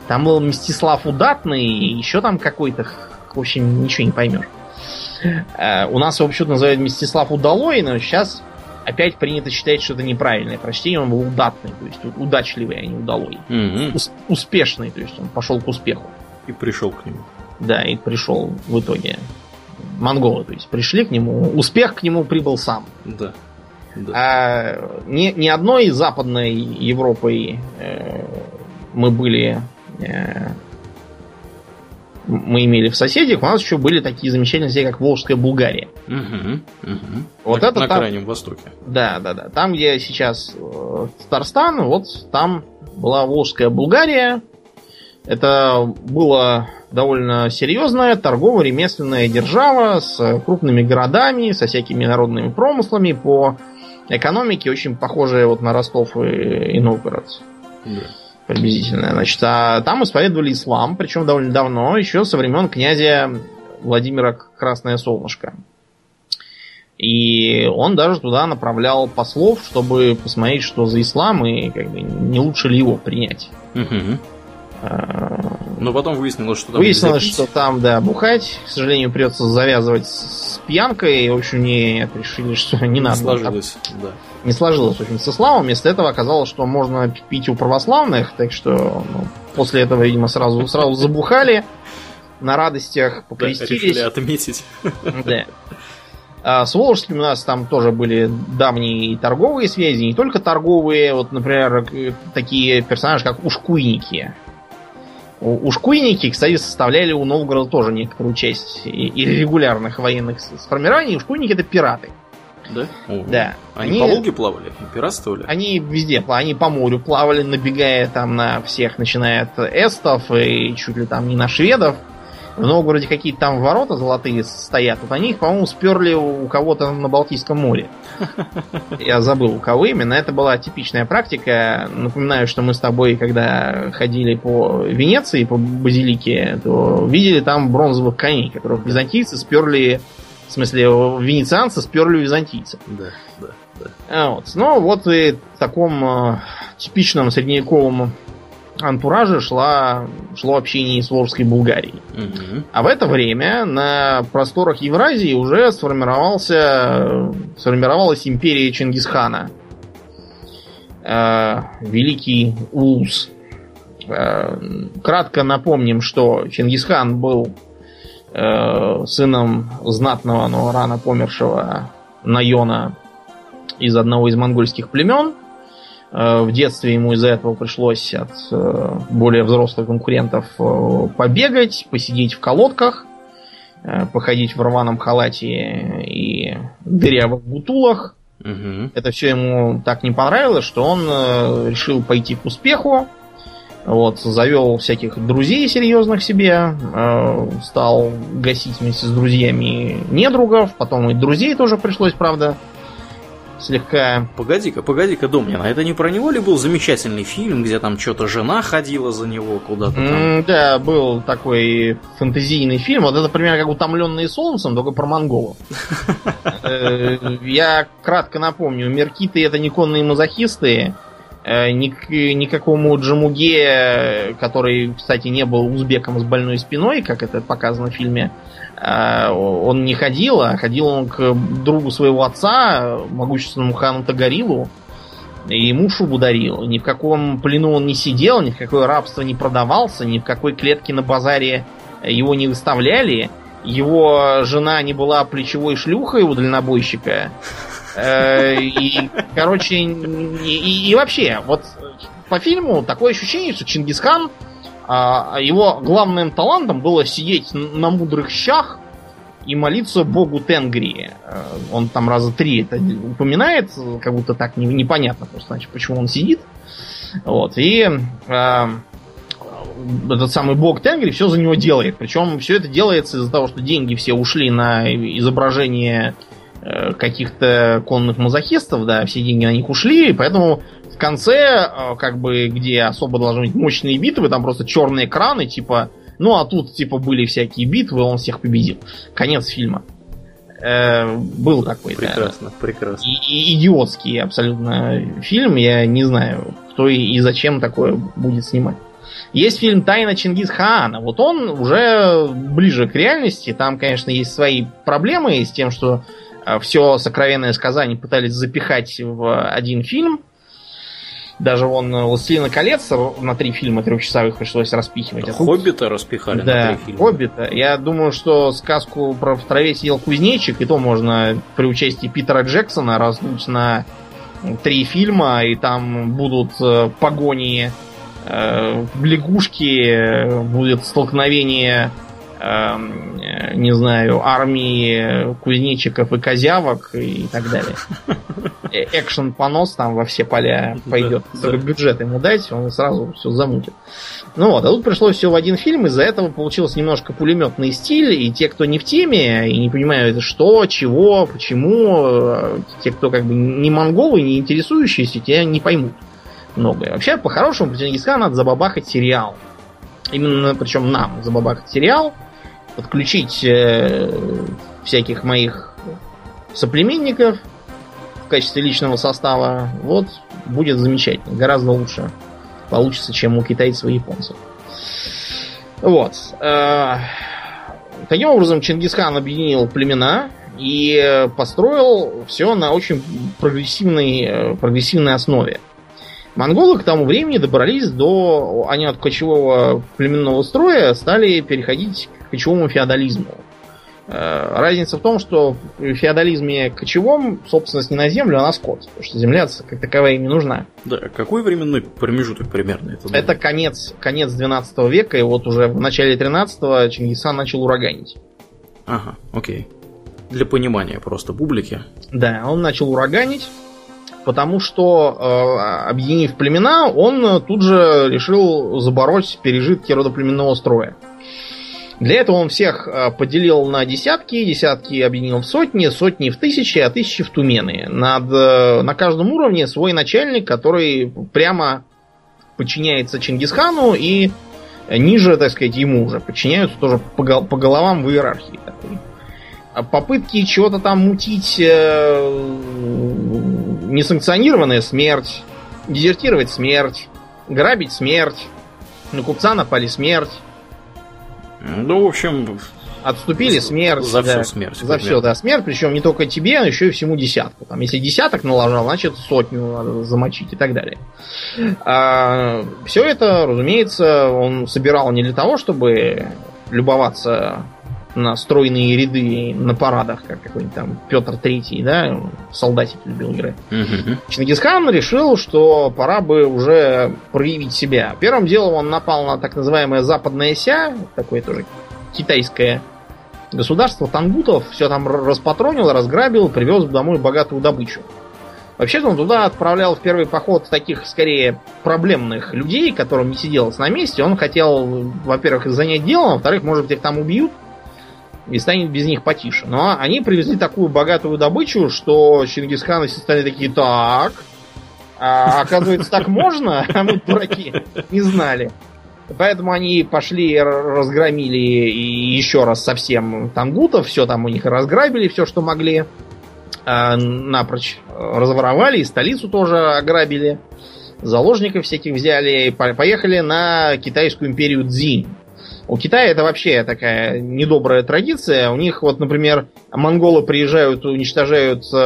Там был Мстислав Удатный, и еще там какой-то, в общем, ничего не поймешь. Э, у нас его вообще называют Мстислав Удалой, но сейчас опять принято считать, что это неправильное прочтение, он был удатный, то есть удачливый, а не удалой. Угу. Ус- успешный, то есть он пошел к успеху. И пришел к нему. Да, и пришел в итоге. Монголы, то есть пришли к нему, успех к нему прибыл сам. Да. да. А, ни, ни одной западной Европой э, мы были э, мы имели в соседях, у нас еще были такие замечательные все, как Волжская Булгария. Угу, угу. Вот на, это на там, Крайнем Востоке. Да, да, да. Там, где сейчас э, Татарстан, вот там была Волжская Булгария. Это была довольно серьезная торгово-ремесленная держава с крупными городами, со всякими народными промыслами по экономике, очень похожая вот на Ростов и, и Новгород. Да приблизительно. Значит, а там исповедовали ислам, причем довольно давно, еще со времен князя Владимира Красное Солнышко. И он даже туда направлял послов, чтобы посмотреть, что за ислам, и как бы не лучше ли его принять. Угу. Но потом выяснилось, что там Выяснилось, что там, да, бухать. К сожалению, придется завязывать с пьянкой. В общем, не решили, что не, надо. Не сложилось, так. да. Не сложилось, в общем, со славом. Вместо этого оказалось, что можно пить у православных. Так что ну, после этого, видимо, сразу, сразу забухали на радостях, покрестились. Да, отметить. Да. А с Волжским у нас там тоже были давние торговые связи, не только торговые, вот, например, такие персонажи, как ушкуйники. Ушкуйники, кстати, составляли у Новгорода тоже некоторую часть и регулярных военных сформирований. Ушкуйники это пираты. Да? Ого. Да. Они, они по Волге плавали? Пиратствовали? Они везде плавали. Они по морю плавали, набегая там на всех, начиная от эстов и чуть ли там не на шведов в Новгороде какие-то там ворота золотые стоят. Вот они их, по-моему, сперли у кого-то на Балтийском море. Я забыл, у кого именно. Это была типичная практика. Напоминаю, что мы с тобой, когда ходили по Венеции, по базилике, то видели там бронзовых коней, которых византийцы сперли, в смысле, венецианцы сперли у византийцев. Да, да, да. А вот. Ну, вот и в таком э, типичном средневековом антураже шла, шло общение с Волжской Булгарией. Угу. А в это время на просторах Евразии уже сформировался, сформировалась империя Чингисхана. Э, великий Улус. Э, кратко напомним, что Чингисхан был э, сыном знатного, но рано помершего Найона из одного из монгольских племен – в детстве ему из-за этого пришлось от э, более взрослых конкурентов э, побегать, посидеть в колодках, походить в рваном халате и дырявых бутулах. Угу. Это все ему так не понравилось, что он решил пойти к успеху. Вот, завел всяких друзей серьезных себе, стал гасить вместе с друзьями недругов, потом и друзей тоже пришлось, правда, слегка... Погоди-ка, погоди-ка, Домнин, а это не про него ли был замечательный фильм, где там что-то жена ходила за него куда-то там? Mm, да, был такой фэнтезийный фильм. Вот это, например, как «Утомленные солнцем», только про монголов. Э, я кратко напомню, меркиты это не конные мазохисты, э, никакому Джамуге, который, кстати, не был узбеком с больной спиной, как это показано в фильме, он не ходил, а ходил он к другу своего отца, могущественному хану Тагарилу, и ему шубу дарил. Ни в каком плену он не сидел, ни в какое рабство не продавался, ни в какой клетке на базаре его не выставляли. Его жена не была плечевой шлюхой у дальнобойщика. Э, и, короче, и, и вообще, вот по фильму такое ощущение, что Чингисхан а его главным талантом было сидеть на мудрых щах и молиться богу Тенгри. Э, он там раза три это упоминает, как будто так непонятно просто, значит, почему он сидит. Вот, и э, этот самый бог Тенгри все за него делает. Причем все это делается из-за того, что деньги все ушли на изображение э, каких-то конных мазохистов, да, все деньги на них ушли, поэтому в конце, э, как бы, где особо должны быть мощные битвы, там просто черные экраны, типа, ну а тут, типа, были всякие битвы, он всех победил. Конец фильма. Э, был такой, прекрасно, да. Прекрасно, И, и идиотский абсолютно фильм. Я не знаю, кто и, и зачем такое будет снимать. Есть фильм «Тайна Чингисхана». Вот он уже ближе к реальности. Там, конечно, есть свои проблемы с тем, что э, все сокровенное сказание пытались запихать в один фильм – даже вон э, «Властелина колец» на три фильма трехчасовых пришлось распихивать. А «Хоббита» распихали да, на три фильма. «Хоббита». Я думаю, что сказку про в траве сидел кузнечик, и то можно при участии Питера Джексона раздуть на три фильма, и там будут э, погони э, лягушки, будет столкновение Эм, э, не знаю, армии кузнечиков и козявок и так далее. Э, экшен понос там во все поля пойдет. Да, да. бюджет ему дать, он сразу все замутит. Ну вот, а тут пришлось все в один фильм, из-за этого получился немножко пулеметный стиль, и те, кто не в теме и не понимают, что, чего, почему, э, те, кто как бы не монголы, не интересующиеся, те не поймут многое. Вообще, по-хорошему, про Чингисхана надо забабахать сериал. Именно, причем нам забабахать сериал, подключить э, всяких моих соплеменников в качестве личного состава, вот будет замечательно. Гораздо лучше получится, чем у китайцев и японцев. Вот. Э, таким образом, Чингисхан объединил племена и построил все на очень прогрессивной, э, прогрессивной основе. Монголы к тому времени добрались до... Они от кочевого племенного строя стали переходить кочевому феодализму. Э, разница в том, что в феодализме кочевом собственность не на землю, а на скот. Потому что земля как таковая им не нужна. Да, какой временной промежуток примерно это? Это конец, конец 12 века, и вот уже в начале 13-го Чингисхан начал ураганить. Ага, окей. Для понимания просто публики. Да, он начал ураганить, потому что, э, объединив племена, он тут же решил забороть пережитки родоплеменного строя. Для этого он всех э, поделил на десятки, десятки объединил в сотни, сотни в тысячи, а тысячи в тумены. Над, э, на каждом уровне свой начальник, который прямо подчиняется Чингисхану и ниже, так сказать, ему уже подчиняются тоже по, по головам в иерархии. Такой. А попытки чего-то там мутить э, несанкционированная смерть, дезертировать смерть, грабить смерть, на купца напали смерть, ну, в общем... Отступили смерть. За да, все смерть. За все, да, смерть. Причем не только тебе, но еще и всему десятку. Там, если десяток наложил, значит сотню надо замочить и так далее. А, все это, разумеется, он собирал не для того, чтобы любоваться на стройные ряды на парадах, как какой-нибудь там Петр Третий, да, солдатик любил играть. Угу. Чингисхан решил, что пора бы уже проявить себя. Первым делом он напал на так называемое Западное Ся, такое тоже китайское государство тангутов, все там распатронил, разграбил, привез домой богатую добычу. Вообще-то он туда отправлял в первый поход таких, скорее, проблемных людей, которым не сиделось на месте. Он хотел, во-первых, занять делом, во-вторых, может быть, их там убьют и станет без них потише. Но они привезли такую богатую добычу, что Чингисхан и стали такие, так, а, оказывается, так можно? А мы, дураки, не знали. Поэтому они пошли, разгромили и еще раз совсем тангутов, все там у них разграбили, все, что могли. А, напрочь разворовали, и столицу тоже ограбили. Заложников всяких взяли, поехали на китайскую империю Цзинь. У Китая это вообще такая недобрая традиция. У них, вот, например, монголы приезжают, уничтожают э,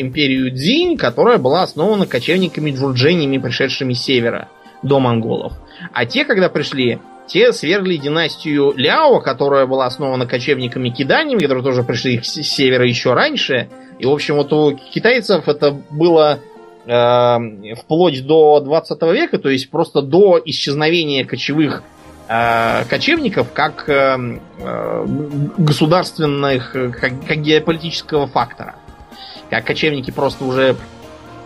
империю Дзинь, которая была основана кочевниками джурдженями, пришедшими с севера до монголов. А те, когда пришли, те свергли династию Ляо, которая была основана кочевниками киданиями, которые тоже пришли с севера еще раньше. И, в общем, вот у китайцев это было э, вплоть до 20 века, то есть просто до исчезновения кочевых кочевников как э, э, государственных, как, как геополитического фактора. Как кочевники просто уже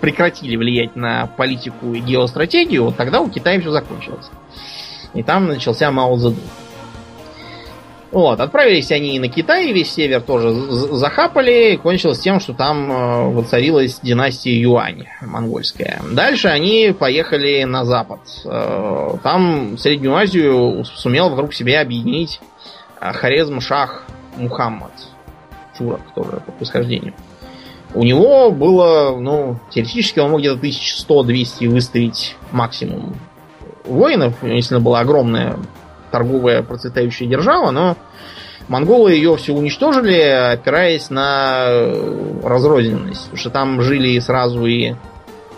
прекратили влиять на политику и геостратегию, вот тогда у Китая все закончилось. И там начался Мао Цзэдун. Вот, отправились они на Китай, весь север тоже захапали, кончилось тем, что там э, воцарилась династия Юань, монгольская. Дальше они поехали на запад. Э, там Среднюю Азию сумел вокруг себя объединить э, Хорезм Шах Мухаммад. Чурок тоже по происхождению. У него было, ну, теоретически он мог где-то 1100-200 выставить максимум воинов, если была огромная торговая процветающая держава, но монголы ее все уничтожили, опираясь на разрозненность. Потому что там жили сразу и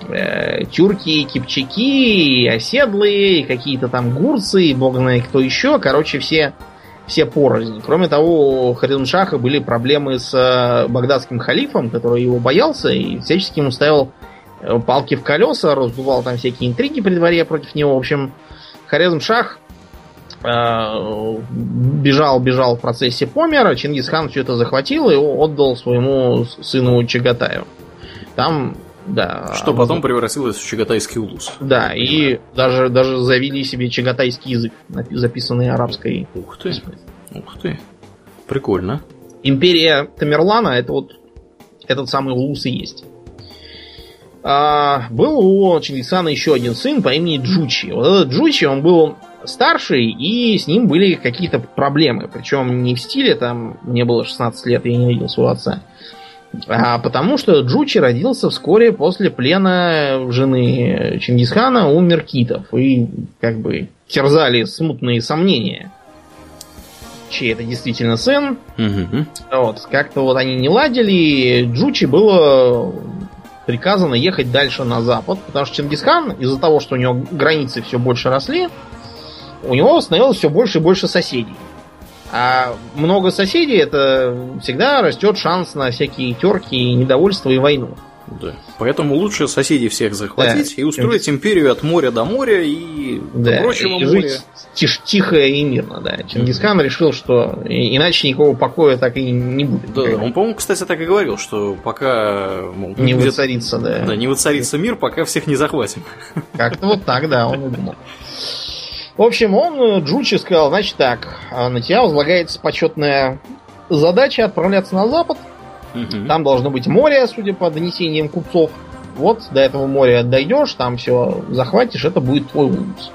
э, тюрки, и кипчаки, и оседлые, и какие-то там гурцы, и бог знает кто еще. Короче, все, все порознь. Кроме того, у Харидуншаха были проблемы с э, багдадским халифом, который его боялся и всячески ему ставил э, палки в колеса, раздувал там всякие интриги при дворе против него. В общем, Хорезм Шах Э, бежал, бежал в процессе помер, Чингисхан все это захватил и отдал своему сыну Чагатаю. Там, да. Что потом он... превратилось в чагатайский улус. Да, и даже, даже завели себе чагатайский язык, записанный арабской. Ух ты, ух ты. Прикольно. Империя Тамерлана это вот этот самый улус и есть. А, был у Чингисхана еще один сын по имени Джучи. Вот этот Джучи, он был старший, и с ним были какие-то проблемы. Причем не в стиле, там, мне было 16 лет, я не видел своего отца. А потому что Джучи родился вскоре после плена жены Чингисхана у меркитов. И как бы терзали смутные сомнения чей это действительно сын. Угу. Вот, как-то вот они не ладили, и Джучи было приказано ехать дальше на запад, потому что Чингисхан, из-за того, что у него границы все больше росли, у него становилось все больше и больше соседей. А много соседей это всегда растет шанс на всякие терки, недовольство и войну. Да. Поэтому лучше соседей всех захватить да. и устроить империю от моря до моря и да. до прочего и моря. Жить тиш, тихо и мирно, да. Чингисхан mm-hmm. решил, что иначе никакого покоя так и не будет. Да, он, по-моему, кстати, так и говорил, что пока мол, не воцарится, да. Да, не воцарится мир, пока всех не захватим. Как-то вот так, да, он и думал. В общем, он Джучи сказал, значит так, на тебя возлагается почетная задача отправляться на запад – Угу. Там должно быть море, судя по донесениям купцов. Вот до этого моря дойдешь, там все захватишь, это будет твой улус.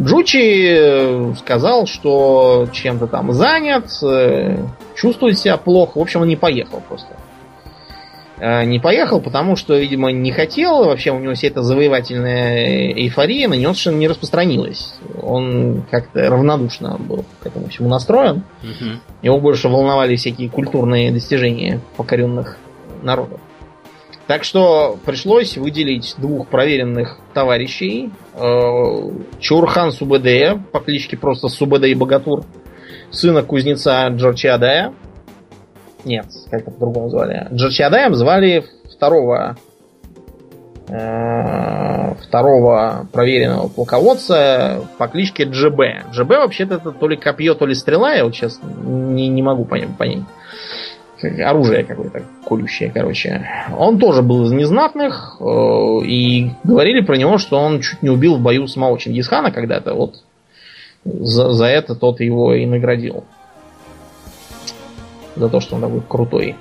Джучи э, сказал, что чем-то там занят, э, чувствует себя плохо. В общем, он не поехал просто. Э, не поехал, потому что, видимо, не хотел. Вообще у него вся эта завоевательная эйфория на него совершенно не распространилась. Он как-то равнодушно был к этому всему настроен. Угу. Его больше волновали всякие культурные достижения покоренных народов. Так что пришлось выделить двух проверенных товарищей. Э, Чурхан Субэдея, по кличке просто Субэдэй Богатур, сына кузнеца Джорчиадая, нет, как-то по-другому звали. Джорчадаем звали второго э, второго проверенного полководца по кличке ДЖБ. ДЖБ вообще-то это то ли копье, то ли стрела, я вот сейчас не, не могу понять. понять. Оружие какое-то колющее, короче. Он тоже был из незнатных, э, и говорили про него, что он чуть не убил в бою самого Чингисхана когда-то. Вот за, за это тот его и наградил за то, что он такой крутой.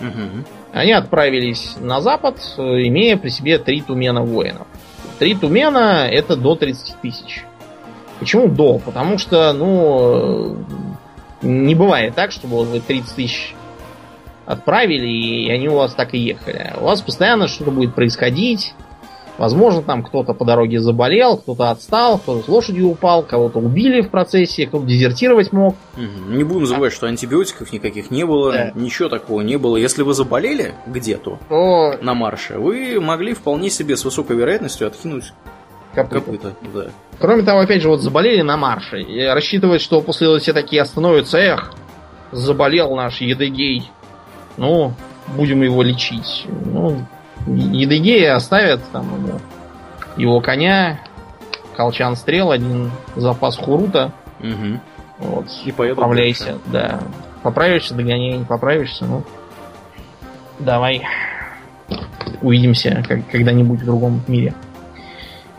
Угу. Они отправились на запад, имея при себе три тумена воинов. Три тумена это до 30 тысяч. Почему до? Потому что, ну, не бывает так, чтобы вот вы 30 тысяч отправили, и они у вас так и ехали. У вас постоянно что-то будет происходить. Возможно, там кто-то по дороге заболел, кто-то отстал, кто-то с лошадью упал, кого-то убили в процессе, кто-то дезертировать мог. Не будем забывать, что антибиотиков никаких не было, да. ничего такого не было. Если вы заболели где-то То... на марше, вы могли вполне себе с высокой вероятностью откинуть копыта. копыта да. Кроме того, опять же, вот заболели на марше. И рассчитывать, что после этого все такие остановятся, эх, заболел наш Едыгей. Ну, будем его лечить. Ну, Едыгея оставят там ему его коня, колчан стрел, один запас хурута. Угу. Вот. И поеду Поправляйся, дальше. да. Поправишься, догоняй, не поправишься, ну. Давай. Увидимся как, когда-нибудь в другом мире.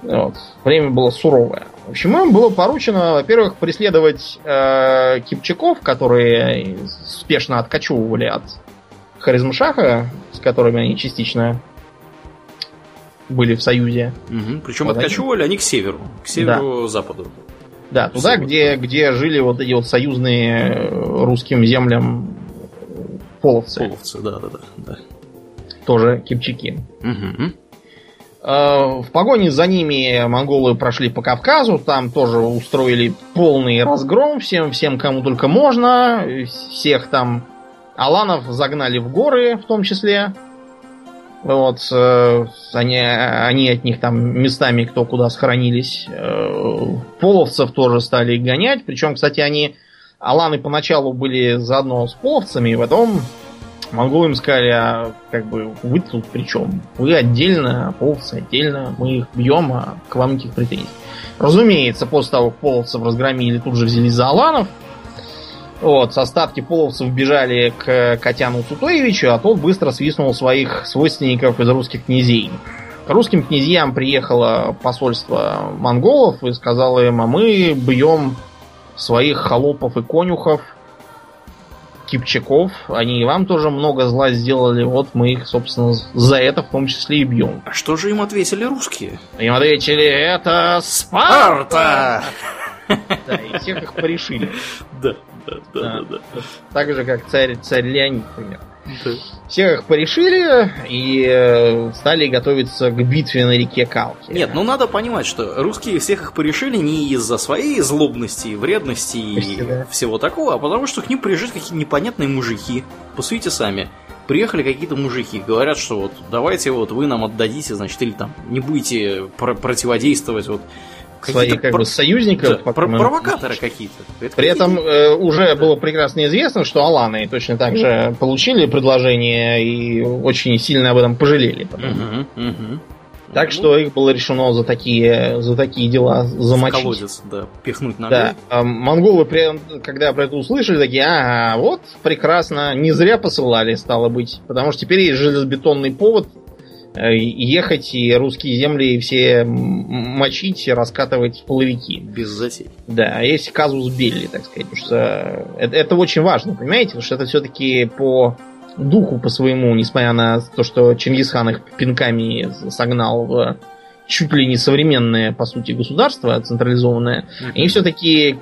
Вот. Время было суровое. В общем, им было поручено, во-первых, преследовать э, кипчаков, которые спешно откачевывали от Харизмшаха, с которыми они частично были в Союзе. Угу. Причем вот откачивали они к северу, к северу-западу. Да, туда, где, где жили вот эти вот союзные э, русским землям половцы. Половцы, да, да, да. да. Тоже кипчаки. Угу. В погоне за ними монголы прошли по Кавказу, там тоже устроили полный разгром всем, всем кому только можно. Всех там Аланов загнали в горы, в том числе. Вот, э, они, они от них там местами кто куда сохранились. Э, половцев тоже стали гонять. Причем, кстати, они, аланы поначалу были заодно с половцами, потом монголы им сказали, а как бы вы тут при чем? Вы отдельно, а половцы отдельно, мы их бьем, а к вам никаких претензий. Разумеется, после того, как половцев разгромили, тут же взялись за аланов. Вот, с остатки половцев бежали к Катяну Цутоевичу, а тот быстро свистнул своих свойственников из русских князей. К русским князьям приехало посольство монголов и сказало им, а мы бьем своих холопов и конюхов, кипчаков. Они и вам тоже много зла сделали. Вот мы их, собственно, за это в том числе и бьем. А что же им ответили русские? Им ответили, это Спарта! Да, и всех их порешили. Да да, да, да, да. Так же, как царь, царь Леонид, например. Всех их порешили и э, стали готовиться к битве на реке Калки. Нет, ну надо понимать, что русские всех их порешили не из-за своей злобности, вредности и да. всего такого, а потому что к ним приезжают какие-то непонятные мужики. Посудите сами. Приехали какие-то мужики, говорят, что вот давайте вот вы нам отдадите, значит, или там не будете пр- противодействовать вот своих как про... бы союзников. Да, про- провокаторы какие-то. Это При этом э, уже да. было прекрасно известно, что Аланы точно так же получили предложение и очень сильно об этом пожалели. Угу, угу. Так ну, что их было решено за такие, за такие дела замочить. В колодец, да, пихнуть ногой. Да. А монголы, когда про это услышали, такие, ага, вот, прекрасно, не зря посылали, стало быть. Потому что теперь есть железобетонный повод ехать и русские земли все мочить, раскатывать в половики. Без затей. Да, а есть казус Белли, так сказать. Потому что это, это очень важно, понимаете? Потому что это все-таки по духу по своему, несмотря на то, что Чингисхан их пинками согнал в чуть ли не современное, по сути, государство централизованное, mm-hmm. они все-таки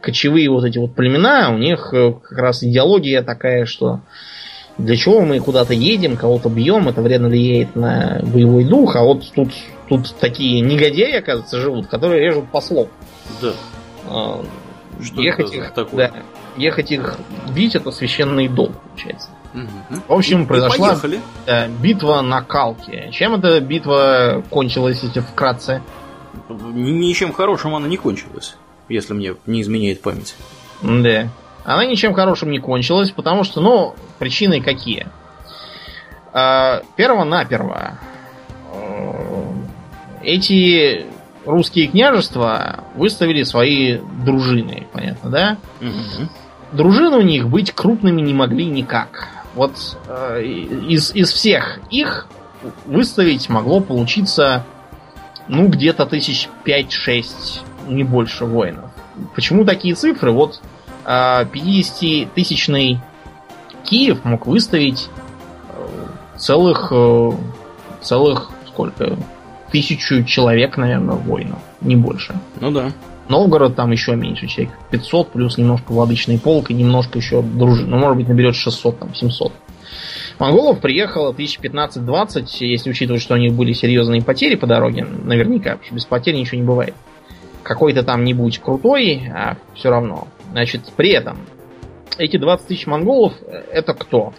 кочевые вот эти вот племена, у них э, как раз идеология такая, что для чего мы куда-то едем, кого-то бьем, это вредно влияет на боевой дух, а вот тут, тут такие негодяи, оказывается, живут, которые режут послов. Да. А, Что ехать их, такое? Да, ехать их бить это священный долг, получается. Угу. В общем, и, произошла и да, битва на Калке. Чем эта битва кончилась, если вкратце? Ничем хорошим она не кончилась, если мне не изменяет память. Да она ничем хорошим не кончилась, потому что, ну, причины какие? А, перво-наперво э, эти русские княжества выставили свои дружины, понятно, да? Угу. Дружины у них быть крупными не могли никак. Вот э, из, из всех их выставить могло получиться, ну, где-то тысяч пять-шесть, не больше воинов. Почему такие цифры? Вот 50-тысячный Киев мог выставить э, целых, э, целых сколько? Тысячу человек, наверное, воинов, не больше. Ну да. Новгород там еще меньше, человек 500, плюс немножко владычный полк и немножко еще дружин. Ну, может быть, наберет 600, там, 700. Монголов приехало 1015-20, если учитывать, что у них были серьезные потери по дороге, наверняка, потому что без потерь ничего не бывает. Какой-то там не будь крутой, а все равно. Значит, при этом эти 20 тысяч монголов это кто?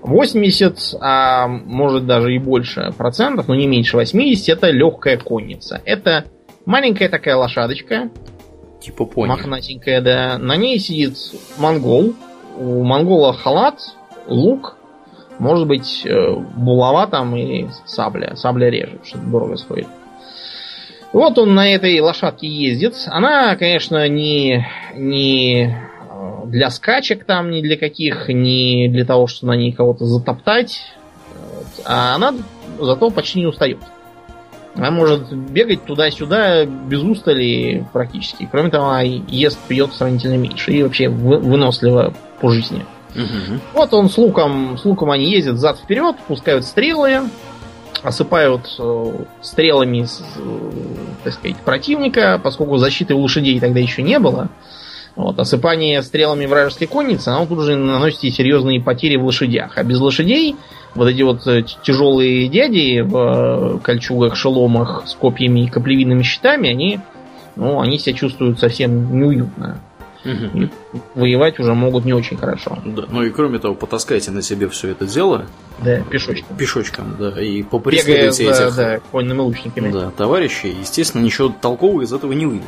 80, а может даже и больше процентов, но не меньше 80, это легкая конница. Это маленькая такая лошадочка. Типа пони. Мохнатенькая, да. На ней сидит монгол. У монгола халат, лук, может быть, э, булава там и сабля. Сабля режет, что дорого стоит. Вот он на этой лошадке ездит. Она, конечно, не, не э, для скачек там, ни для каких, не для того, чтобы на ней кого-то затоптать. А она зато почти не устает. Она может бегать туда-сюда без устали практически. Кроме того, она ест, пьет сравнительно меньше. И вообще выносливо по жизни. Угу. Вот он с луком, с луком они ездят зад вперед, пускают стрелы, осыпают э, стрелами, э, так сказать, противника, поскольку защиты у лошадей тогда еще не было. Вот, осыпание стрелами вражеской конницы, оно тут же наносит серьезные потери в лошадях. А без лошадей вот эти вот э, тяжелые дяди в кольчугах, шеломах с копьями и каплевидными щитами, они, ну, они себя чувствуют совсем неуютно. Угу. Воевать уже могут не очень хорошо. Да, ну и кроме того, потаскайте на себе все это дело. Да, пешочком. Пешочком, да. И попреследуйте Бегая этих... Да, конными лучниками. Да, товарищи. Естественно, ничего толкового из этого не выйдет.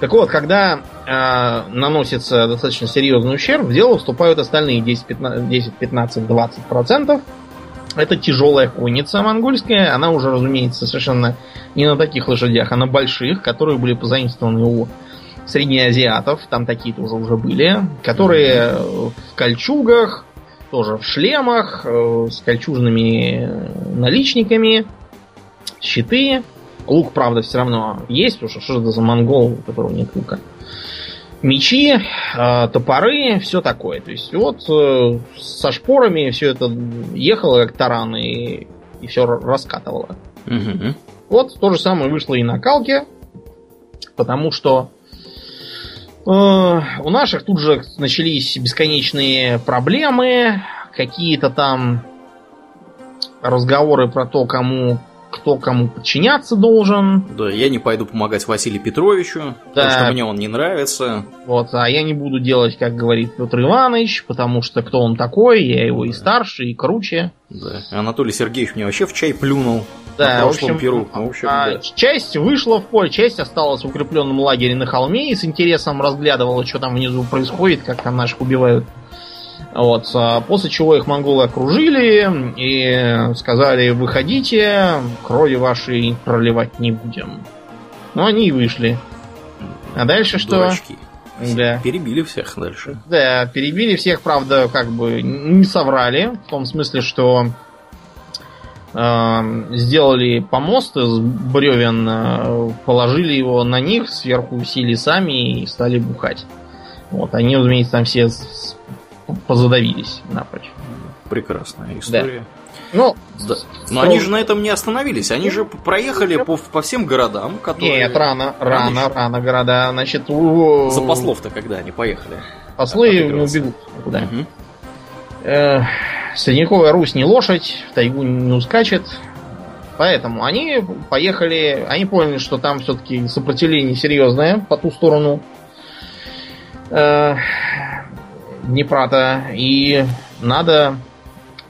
Так вот, когда э, наносится достаточно серьезный ущерб, в дело вступают остальные 10, 15, 10 15, 20 процентов. Это тяжелая конница монгольская. Она уже, разумеется, совершенно не на таких лошадях, а на больших, которые были позаимствованы у среднеазиатов, там такие тоже уже были, которые в кольчугах, тоже в шлемах, э, с кольчужными наличниками, щиты. Лук, правда, все равно есть, потому что что это за монгол, у которого нет лука. Мечи, э, топоры, все такое. То есть вот э, со шпорами все это ехало как таран и, и все раскатывало. Угу. Вот то же самое вышло и на Калке, потому что Э, у наших тут же начались бесконечные проблемы, какие-то там разговоры про то, кому кто кому подчиняться должен. Да, я не пойду помогать Василию Петровичу, да. потому что мне он не нравится. Вот, а я не буду делать, как говорит Петр Иванович, потому что кто он такой, я его и старше, и круче. Да, Анатолий Сергеевич мне вообще в чай плюнул. Да, в общем, перу. В общем а, да. часть вышла в поле, часть осталась в укрепленном лагере на холме и с интересом разглядывала, что там внизу происходит, как там наших убивают. Вот. А после чего их монголы окружили и сказали, выходите, крови вашей проливать не будем. Ну, они и вышли. А дальше что? Дурачки. Да. Перебили всех дальше. Да, перебили всех, правда, как бы не соврали. В том смысле, что э, сделали помост из бревен, э, положили его на них, сверху усили сами и стали бухать. Вот, они, разумеется, там все позадавились напрочь. Прекрасная история. Да. Ну, да. Но они же на этом не остановились. Они же проехали по, по всем городам, которые... Нет, рано, рано, рано, рано города. Значит, у... За послов-то когда они поехали? Послы не убегут куда. Угу. Э, Средневековая Русь не лошадь, в тайгу не ускачет. Поэтому они поехали, они поняли, что там все-таки сопротивление серьезное по ту сторону. Э, Днепра-то, и надо,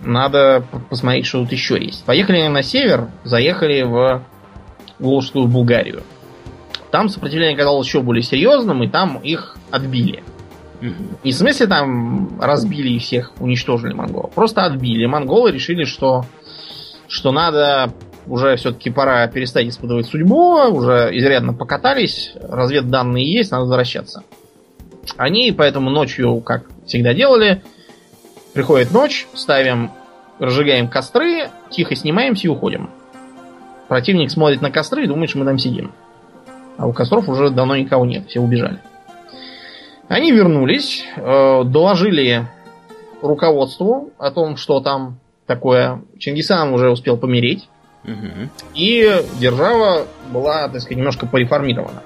надо посмотреть, что тут еще есть. Поехали на север, заехали в Волжскую Булгарию. Там сопротивление оказалось еще более серьезным, и там их отбили. Не в смысле там разбили и всех, уничтожили монголов. Просто отбили. Монголы решили, что, что надо уже все-таки пора перестать испытывать судьбу, уже изрядно покатались, разведданные есть, надо возвращаться. Они поэтому ночью, как всегда делали, приходит ночь, ставим, разжигаем костры, тихо снимаемся и уходим. Противник смотрит на костры и думает, что мы там сидим. А у костров уже давно никого нет, все убежали. Они вернулись, э, доложили руководству о том, что там такое. Чингисхан уже успел помереть. Угу. И держава была, так сказать, немножко пореформирована.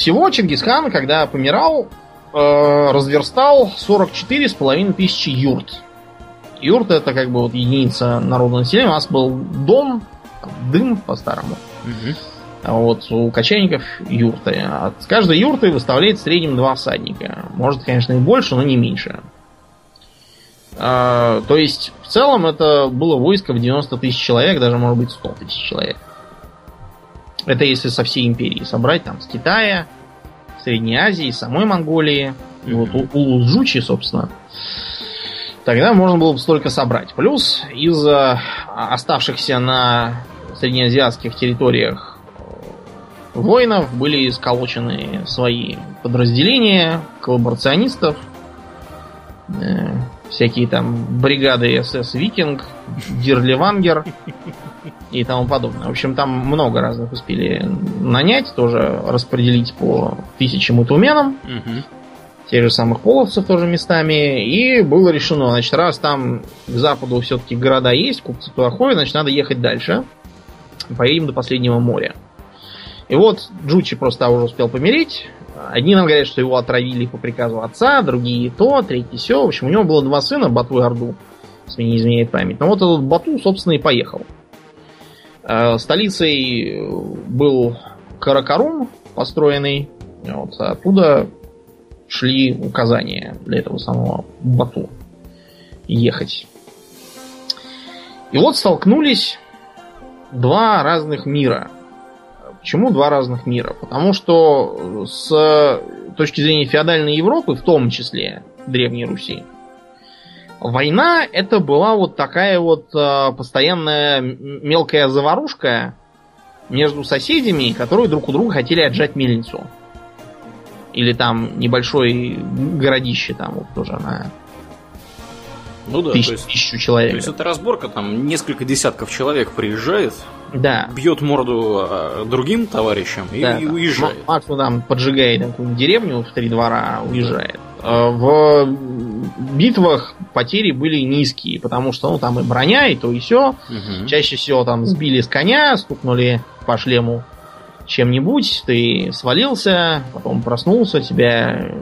Всего Чингисхан, когда помирал, э, разверстал 44,5 тысячи юрт. Юрт это как бы вот единица народного населения. У нас был дом, дым по-старому. Угу. А вот у кочевников юрты. От каждой юрты выставляет в среднем два всадника. Может, конечно, и больше, но не меньше. А, то есть, в целом, это было войско в 90 тысяч человек, даже, может быть, 100 тысяч человек. Это если со всей империи собрать, там, с Китая, Средней Азии, самой Монголии, mm-hmm. вот Улус-Джучи, собственно. Тогда можно было бы столько собрать. Плюс из оставшихся на среднеазиатских территориях воинов были сколочены свои подразделения, коллаборационистов, э, всякие там бригады СС Викинг, Дирливангер и тому подобное. В общем, там много разных успели нанять, тоже распределить по тысячам итуменам. Угу. Тех же самых половцев тоже местами. И было решено, значит, раз там к западу все-таки города есть, купцы ходят, значит, надо ехать дальше. Поедем до последнего моря. И вот Джучи просто уже успел помереть. Одни нам говорят, что его отравили по приказу отца, другие то, третий все. В общем, у него было два сына, Бату и Орду, если не изменяет память. Но вот этот Бату, собственно, и поехал. Столицей был Каракарум, построенный. Вот, оттуда шли указания для этого самого Бату ехать. И вот столкнулись два разных мира – Почему два разных мира? Потому что с точки зрения феодальной Европы, в том числе Древней Руси, война это была вот такая вот э, постоянная мелкая заварушка между соседями, которые друг у друга хотели отжать мельницу. Или там небольшой городище там вот тоже на ну да, тысяч, то есть, тысячу человек. То есть это разборка, там несколько десятков человек приезжает, да. бьет морду а, другим товарищам и, да, и уезжает. Максимум там поджигает какую-нибудь деревню в три двора, уезжает. А в битвах потери были низкие, потому что ну, там и броня, и то, и все. Угу. Чаще всего там сбили с коня, стукнули по шлему чем-нибудь, ты свалился, потом проснулся, тебя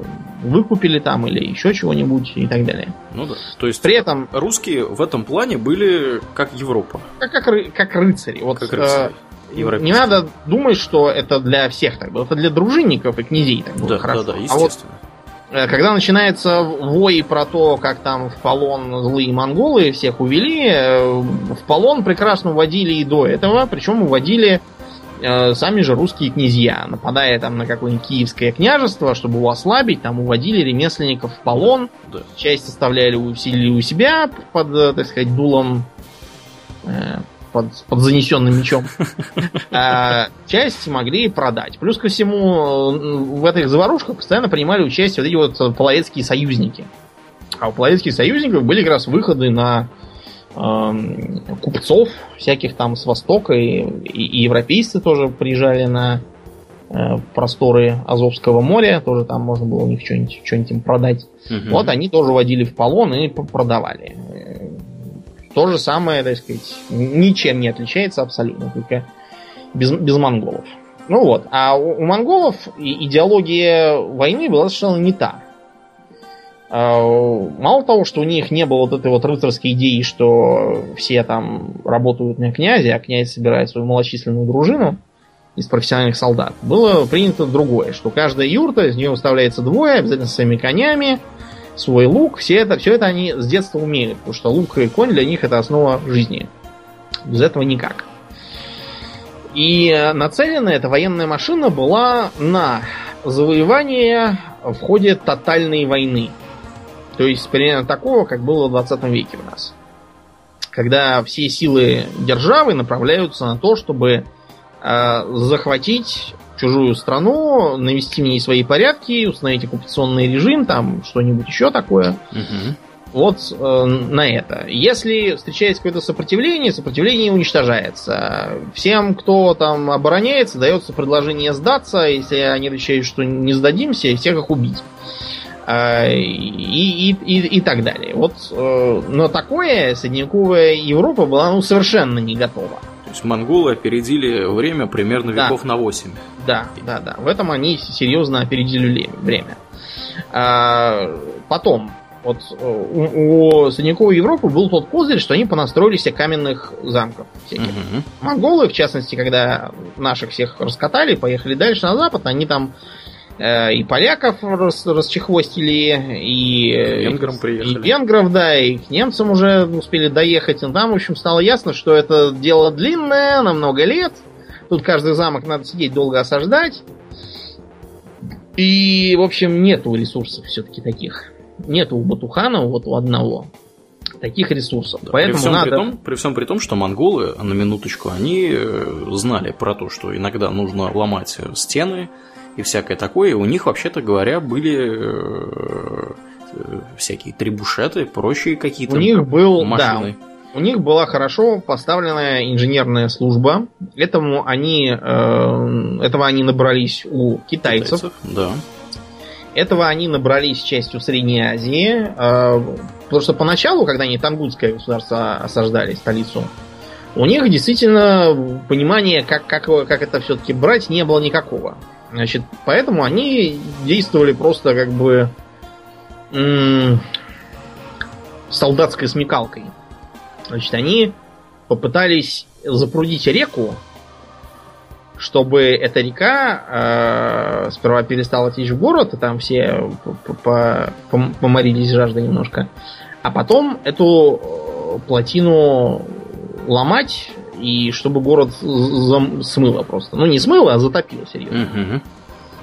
выкупили там или еще чего-нибудь и так далее. Ну да. То есть при этом русские в этом плане были как Европа. Как, как, как рыцари. Вот, как рыцари. Э, не надо думать, что это для всех так было. Это для дружинников и князей так было да, хорошо. Да, да, естественно. А вот когда начинается вой про то, как там в полон злые монголы всех увели, э, в полон прекрасно уводили и до этого, причем уводили Э, сами же русские князья, нападая там на какое-нибудь киевское княжество, чтобы его ослабить, там уводили ремесленников в полон, да. часть оставляли у, у себя под, э, так сказать, дулом, э, под, под занесенным мечом, а часть могли продать. Плюс ко всему, в этих заварушках постоянно принимали участие вот эти вот половецкие союзники. А у половецких союзников были как раз выходы на Эм, купцов всяких там с Востока, и, и, европейцы тоже приезжали на э, просторы Азовского моря, тоже там можно было у них что-нибудь, что-нибудь им продать. Угу. Вот они тоже водили в полон и продавали. То же самое, так сказать, ничем не отличается абсолютно, только без, без монголов. Ну вот, а у, у монголов идеология войны была совершенно не та. А, мало того, что у них не было вот этой вот рыцарской идеи, что все там работают на князе, а князь собирает свою малочисленную дружину из профессиональных солдат, было принято другое, что каждая юрта, из нее выставляется двое, обязательно своими конями, свой лук, все это, все это они с детства умеют, потому что лук и конь для них это основа жизни. Без этого никак. И нацелена эта военная машина была на завоевание в ходе тотальной войны. То есть примерно такого, как было в 20 веке у нас. Когда все силы державы направляются на то, чтобы э, захватить чужую страну, навести в ней свои порядки, установить оккупационный режим, там что-нибудь еще такое. Угу. Вот э, на это. Если встречается какое-то сопротивление, сопротивление уничтожается. Всем, кто там обороняется, дается предложение сдаться, если они отвечают, что не сдадимся, всех их убить. А, и, и, и, и так далее. Вот, э, но такое средневековая Европа была ну, совершенно не готова. То есть монголы опередили время примерно да. веков на 8. Да, да, да. В этом они серьезно опередили время. А, потом, вот э, у, у средневековой Европы был тот козырь, что они понастроили себе каменных замков. Всяких. Угу. Монголы, в частности, когда наших всех раскатали, поехали дальше на запад, они там и поляков рас, расчехвостили, и, Венграм приехали. и венгров, да, и к немцам уже успели доехать. И там, в общем, стало ясно, что это дело длинное, на много лет. Тут каждый замок надо сидеть долго осаждать. И, в общем, нету ресурсов все-таки таких. Нету у Батухана, вот у одного таких ресурсов. Да, Поэтому при всем, надо... при, том, при всем при том, что монголы, на минуточку, они э, знали про то, что иногда нужно ломать стены, и всякое такое. И у них, вообще-то говоря, были э, всякие трибушеты, прочие какие-то у них был, машины. Да, у них была хорошо поставленная инженерная служба. Этому они, э, этого они набрались у китайцев. китайцев да. Этого они набрались частью Средней Азии. Э, потому что поначалу, когда они Тангутское государство осаждали, столицу, у них действительно понимания, как, как, как это все-таки брать, не было никакого. Значит, поэтому они действовали просто как бы м- солдатской смекалкой. Значит, они попытались запрудить реку, чтобы эта река э, сперва перестала течь в город, и там все поморились жажда немножко, а потом эту э, плотину ломать и чтобы город смыло просто. Ну, не смыло, а затопило, серьезно. Угу.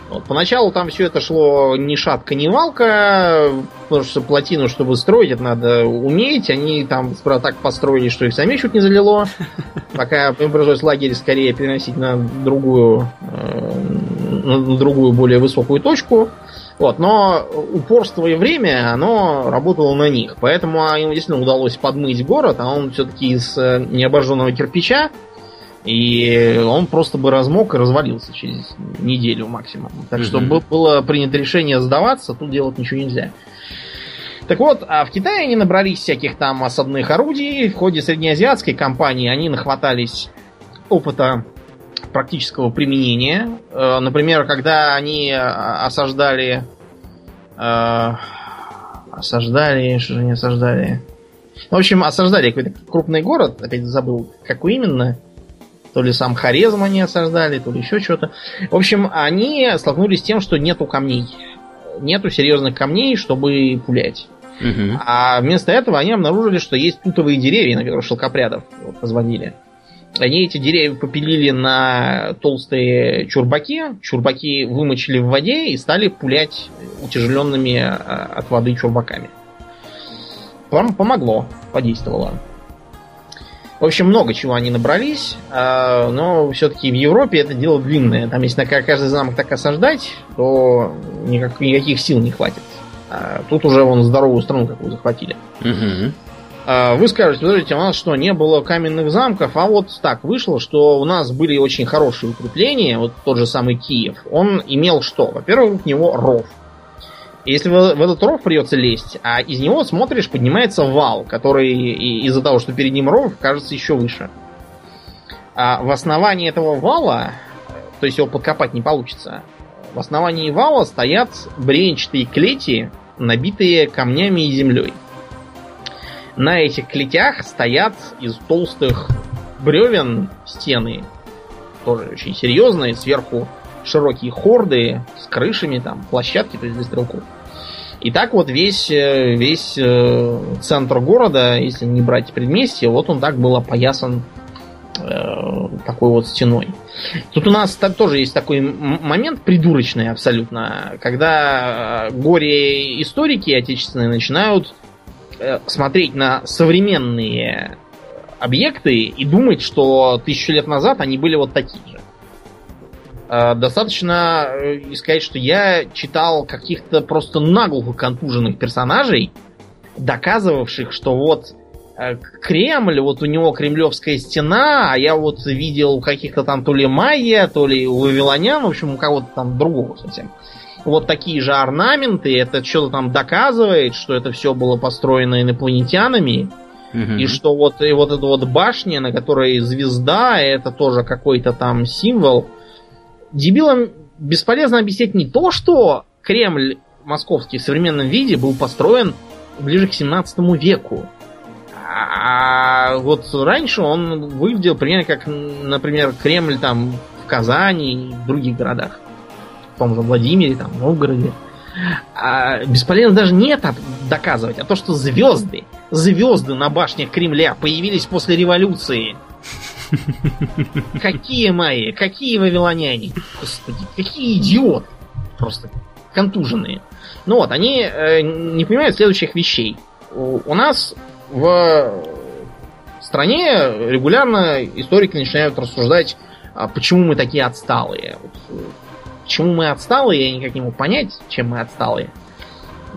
Вот, поначалу там все это шло ни шатка, ни валка, потому что плотину, чтобы строить, это надо уметь. Они там так построили, что их сами чуть не залило. Пока им пришлось лагерь скорее переносить на другую, э, на другую, более высокую точку. Вот, но упорство и время, оно работало на них. Поэтому им действительно удалось подмыть город, а он все-таки из э, необожженного кирпича. И он просто бы размок и развалился через неделю максимум. Так что было принято решение сдаваться, тут делать ничего нельзя. Так вот, а в Китае они набрались всяких там осадных орудий. В ходе среднеазиатской кампании они нахватались опыта практического применения. Э, например, когда они э, осаждали Э, осаждали, что же не осаждали? В общем, осаждали какой-то крупный город, опять забыл, какой именно. То ли сам Хорезм они осаждали, то ли еще что-то. В общем, они столкнулись с тем, что нету камней. Нету серьезных камней, чтобы пулять. Угу. А вместо этого они обнаружили, что есть тутовые деревья, на которых шелкопрядов позвонили. Они эти деревья попилили на толстые чурбаки, чурбаки вымочили в воде и стали пулять утяжеленными а, от воды чурбаками. Помогло, подействовало. В общем, много чего они набрались, а, но все-таки в Европе это дело длинное. Там, если на каждый замок так осаждать, то никак, никаких сил не хватит. А тут уже вон здоровую страну какую захватили. Угу. Вы скажете, подождите, у нас что, не было каменных замков? А вот так вышло, что у нас были очень хорошие укрепления, вот тот же самый Киев. Он имел что? Во-первых, у него ров. Если в, в этот ров придется лезть, а из него смотришь, поднимается вал, который из-за того, что перед ним ров, кажется еще выше. А в основании этого вала, то есть его подкопать не получится, в основании вала стоят бренчатые клети, набитые камнями и землей. На этих клетях стоят из толстых бревен стены, тоже очень серьезные, сверху широкие хорды с крышами, там, площадки, то есть для стрелков. И так вот весь, э, весь э, центр города, если не брать предместье, вот он так был опоясан э, такой вот стеной. Тут у нас так, тоже есть такой момент придурочный абсолютно, когда горе-историки отечественные начинают смотреть на современные объекты и думать, что тысячу лет назад они были вот такие же. Э, достаточно э, сказать, что я читал каких-то просто наглухо контуженных персонажей, доказывавших, что вот э, Кремль, вот у него кремлевская стена, а я вот видел каких-то там то ли майя, то ли у вавилонян, в общем, у кого-то там другого совсем. Вот такие же орнаменты, это что-то там доказывает, что это все было построено инопланетянами, угу. и что вот, и вот эта вот башня, на которой звезда, это тоже какой-то там символ дебилам бесполезно объяснять не то, что Кремль московский в современном виде был построен ближе к 17 веку. А вот раньше он выглядел примерно как, например, Кремль там в Казани и в других городах. В том же Владимире, там, в Новгороде. А бесполезно даже не это доказывать, а то, что звезды, звезды на башнях Кремля появились после революции. Какие мои, какие вавилоняне. Господи, какие идиоты. Просто контуженные. Ну вот, они э, не понимают следующих вещей. У, у нас в стране регулярно историки начинают рассуждать, а почему мы такие отсталые. Вот, почему мы отсталые, я никак не мог понять, чем мы отсталые.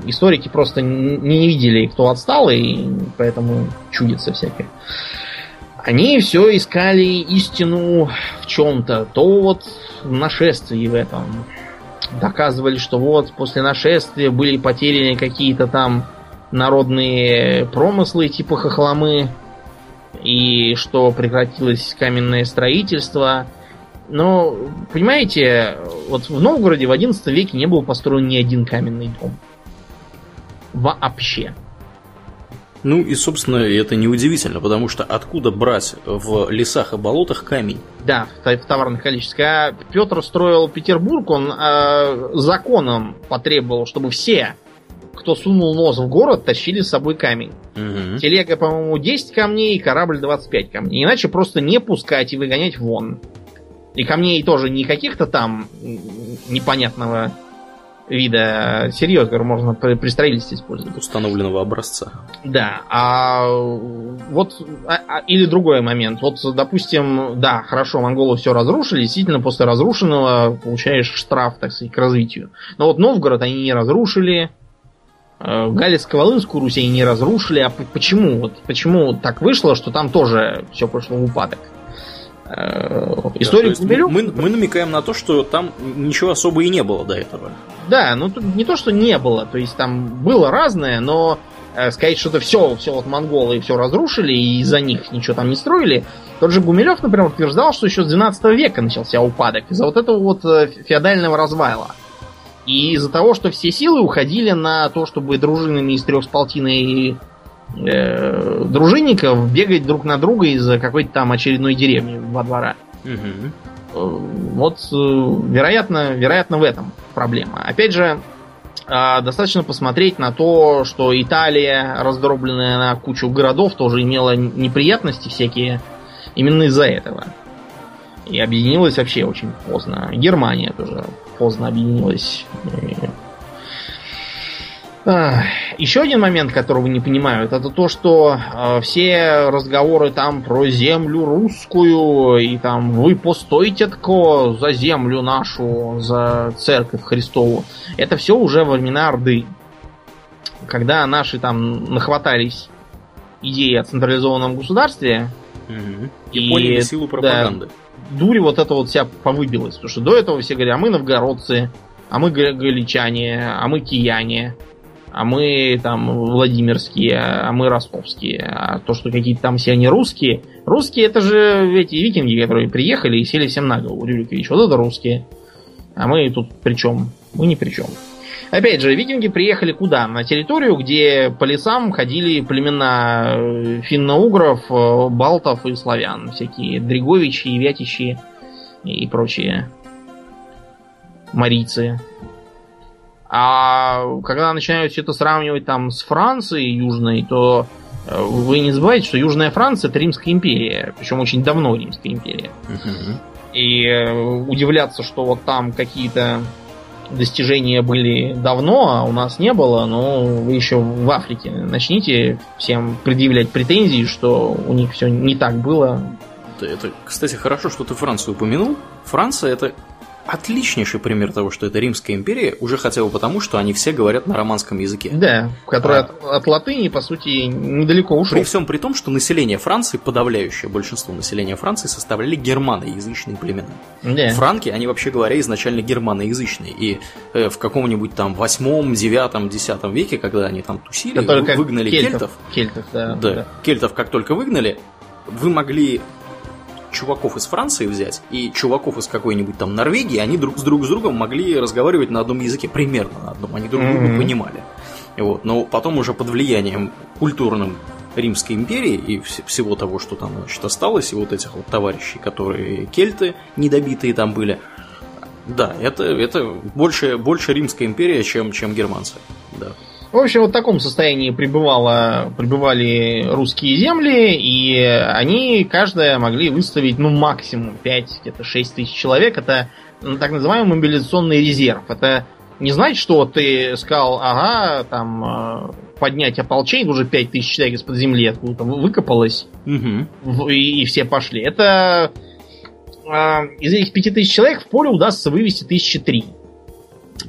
Историки просто не видели, кто отсталый, и поэтому чудится всякое. Они все искали истину в чем-то. То вот в нашествии в этом. Доказывали, что вот после нашествия были потеряны какие-то там народные промыслы типа хохломы. И что прекратилось каменное строительство. Но, понимаете, вот в Новгороде в XI веке не был построен ни один каменный дом. Вообще. Ну и, собственно, это неудивительно, потому что откуда брать в лесах и болотах камень? Да, в товарных количествах. А Петр строил Петербург, он э, законом потребовал, чтобы все, кто сунул нос в город, тащили с собой камень. Угу. Телега, по-моему, 10 камней, корабль 25 камней. Иначе просто не пускать и выгонять вон. И камней тоже не каких-то там непонятного вида сырье, которое можно при строительстве использовать. Установленного образца. Да. А вот а, а, или другой момент. Вот, допустим, да, хорошо, монголы все разрушили, действительно, после разрушенного получаешь штраф, так сказать, к развитию. Но вот Новгород они не разрушили, э, Галицко-Волынскую Русь они не разрушили. А почему? Вот почему так вышло, что там тоже все пошло в упадок? Э, историю да, Гумилев... мы, мы намекаем на то, что там ничего особо и не было до этого. Да, ну не то, что не было, то есть там было разное, но э, сказать, что это все, все вот монголы все разрушили и из-за них ничего там не строили. Тот же Гумилев, например, утверждал, что еще с 12 века начался упадок из-за вот этого вот э, феодального развала. И из-за того, что все силы уходили на то, чтобы дружинами из трех с полтиной э, дружинников бегать друг на друга из-за какой-то там очередной деревни во двора. Угу. Вот, э, вероятно, вероятно, в этом проблема. Опять же, а, достаточно посмотреть на то, что Италия, раздробленная на кучу городов, тоже имела неприятности всякие именно из-за этого. И объединилась вообще очень поздно. Германия тоже поздно объединилась. Еще один момент, которого не понимают, это то, что э, все разговоры там про землю русскую, и там вы постойте тако за землю нашу, за церковь Христову, это все уже во времена Орды. Когда наши там нахватались идеи о централизованном государстве, угу. и, и поняли силу пропаганды. Да, дурь вот это вот вся повыбилась. Потому что до этого все говорили, а мы новгородцы, а мы галичане, а мы кияне а мы там Владимирские, а мы Ростовские. А то, что какие-то там все они русские. Русские это же эти викинги, которые приехали и сели всем на голову. Рюрикович, вот это русские. А мы тут при чем? Мы ни при чем. Опять же, викинги приехали куда? На территорию, где по лесам ходили племена э, финно-угров, э, балтов и славян. Всякие Дриговичи, Вятичи и прочие марийцы. А когда начинают все это сравнивать там с Францией южной, то э, вы не забывайте, что Южная Франция это Римская империя, причем очень давно Римская империя. И э, удивляться, что вот там какие-то достижения были давно, а у нас не было, но вы еще в Африке начните всем предъявлять претензии, что у них все не так было. Это, это, кстати, хорошо, что ты Францию упомянул. Франция это отличнейший пример того, что это Римская империя, уже хотя бы потому, что они все говорят на романском языке. Да, который а, от, от латыни, по сути, недалеко ушел. При всем при том, что население Франции, подавляющее большинство населения Франции, составляли германоязычные племена. Да. Франки, они вообще говоря, изначально германоязычные. И э, в каком-нибудь там восьмом, девятом, десятом веке, когда они там тусили, выгнали кельтов. Кельтов, кельтов да, да. да. Кельтов как только выгнали, вы могли чуваков из Франции взять и чуваков из какой-нибудь там Норвегии, они друг с друг с другом могли разговаривать на одном языке, примерно на одном, они друг друга mm-hmm. понимали. Вот. Но потом уже под влиянием культурным Римской империи и вс- всего того, что там значит, осталось, и вот этих вот товарищей, которые кельты недобитые там были, да, это, это больше, больше Римская империя, чем, чем германцы. Да. В общем, вот в таком состоянии пребывало, пребывали русские земли, и они каждая могли выставить, ну, максимум 5, где-то 6 тысяч человек. Это ну, так называемый мобилизационный резерв. Это не значит, что ты сказал, ага, там, э, поднять ополчение, уже 5 тысяч человек из-под земли откуда-то выкопалось, угу. и, и все пошли. Это э, из этих 5 тысяч человек в поле удастся вывести тысячи три.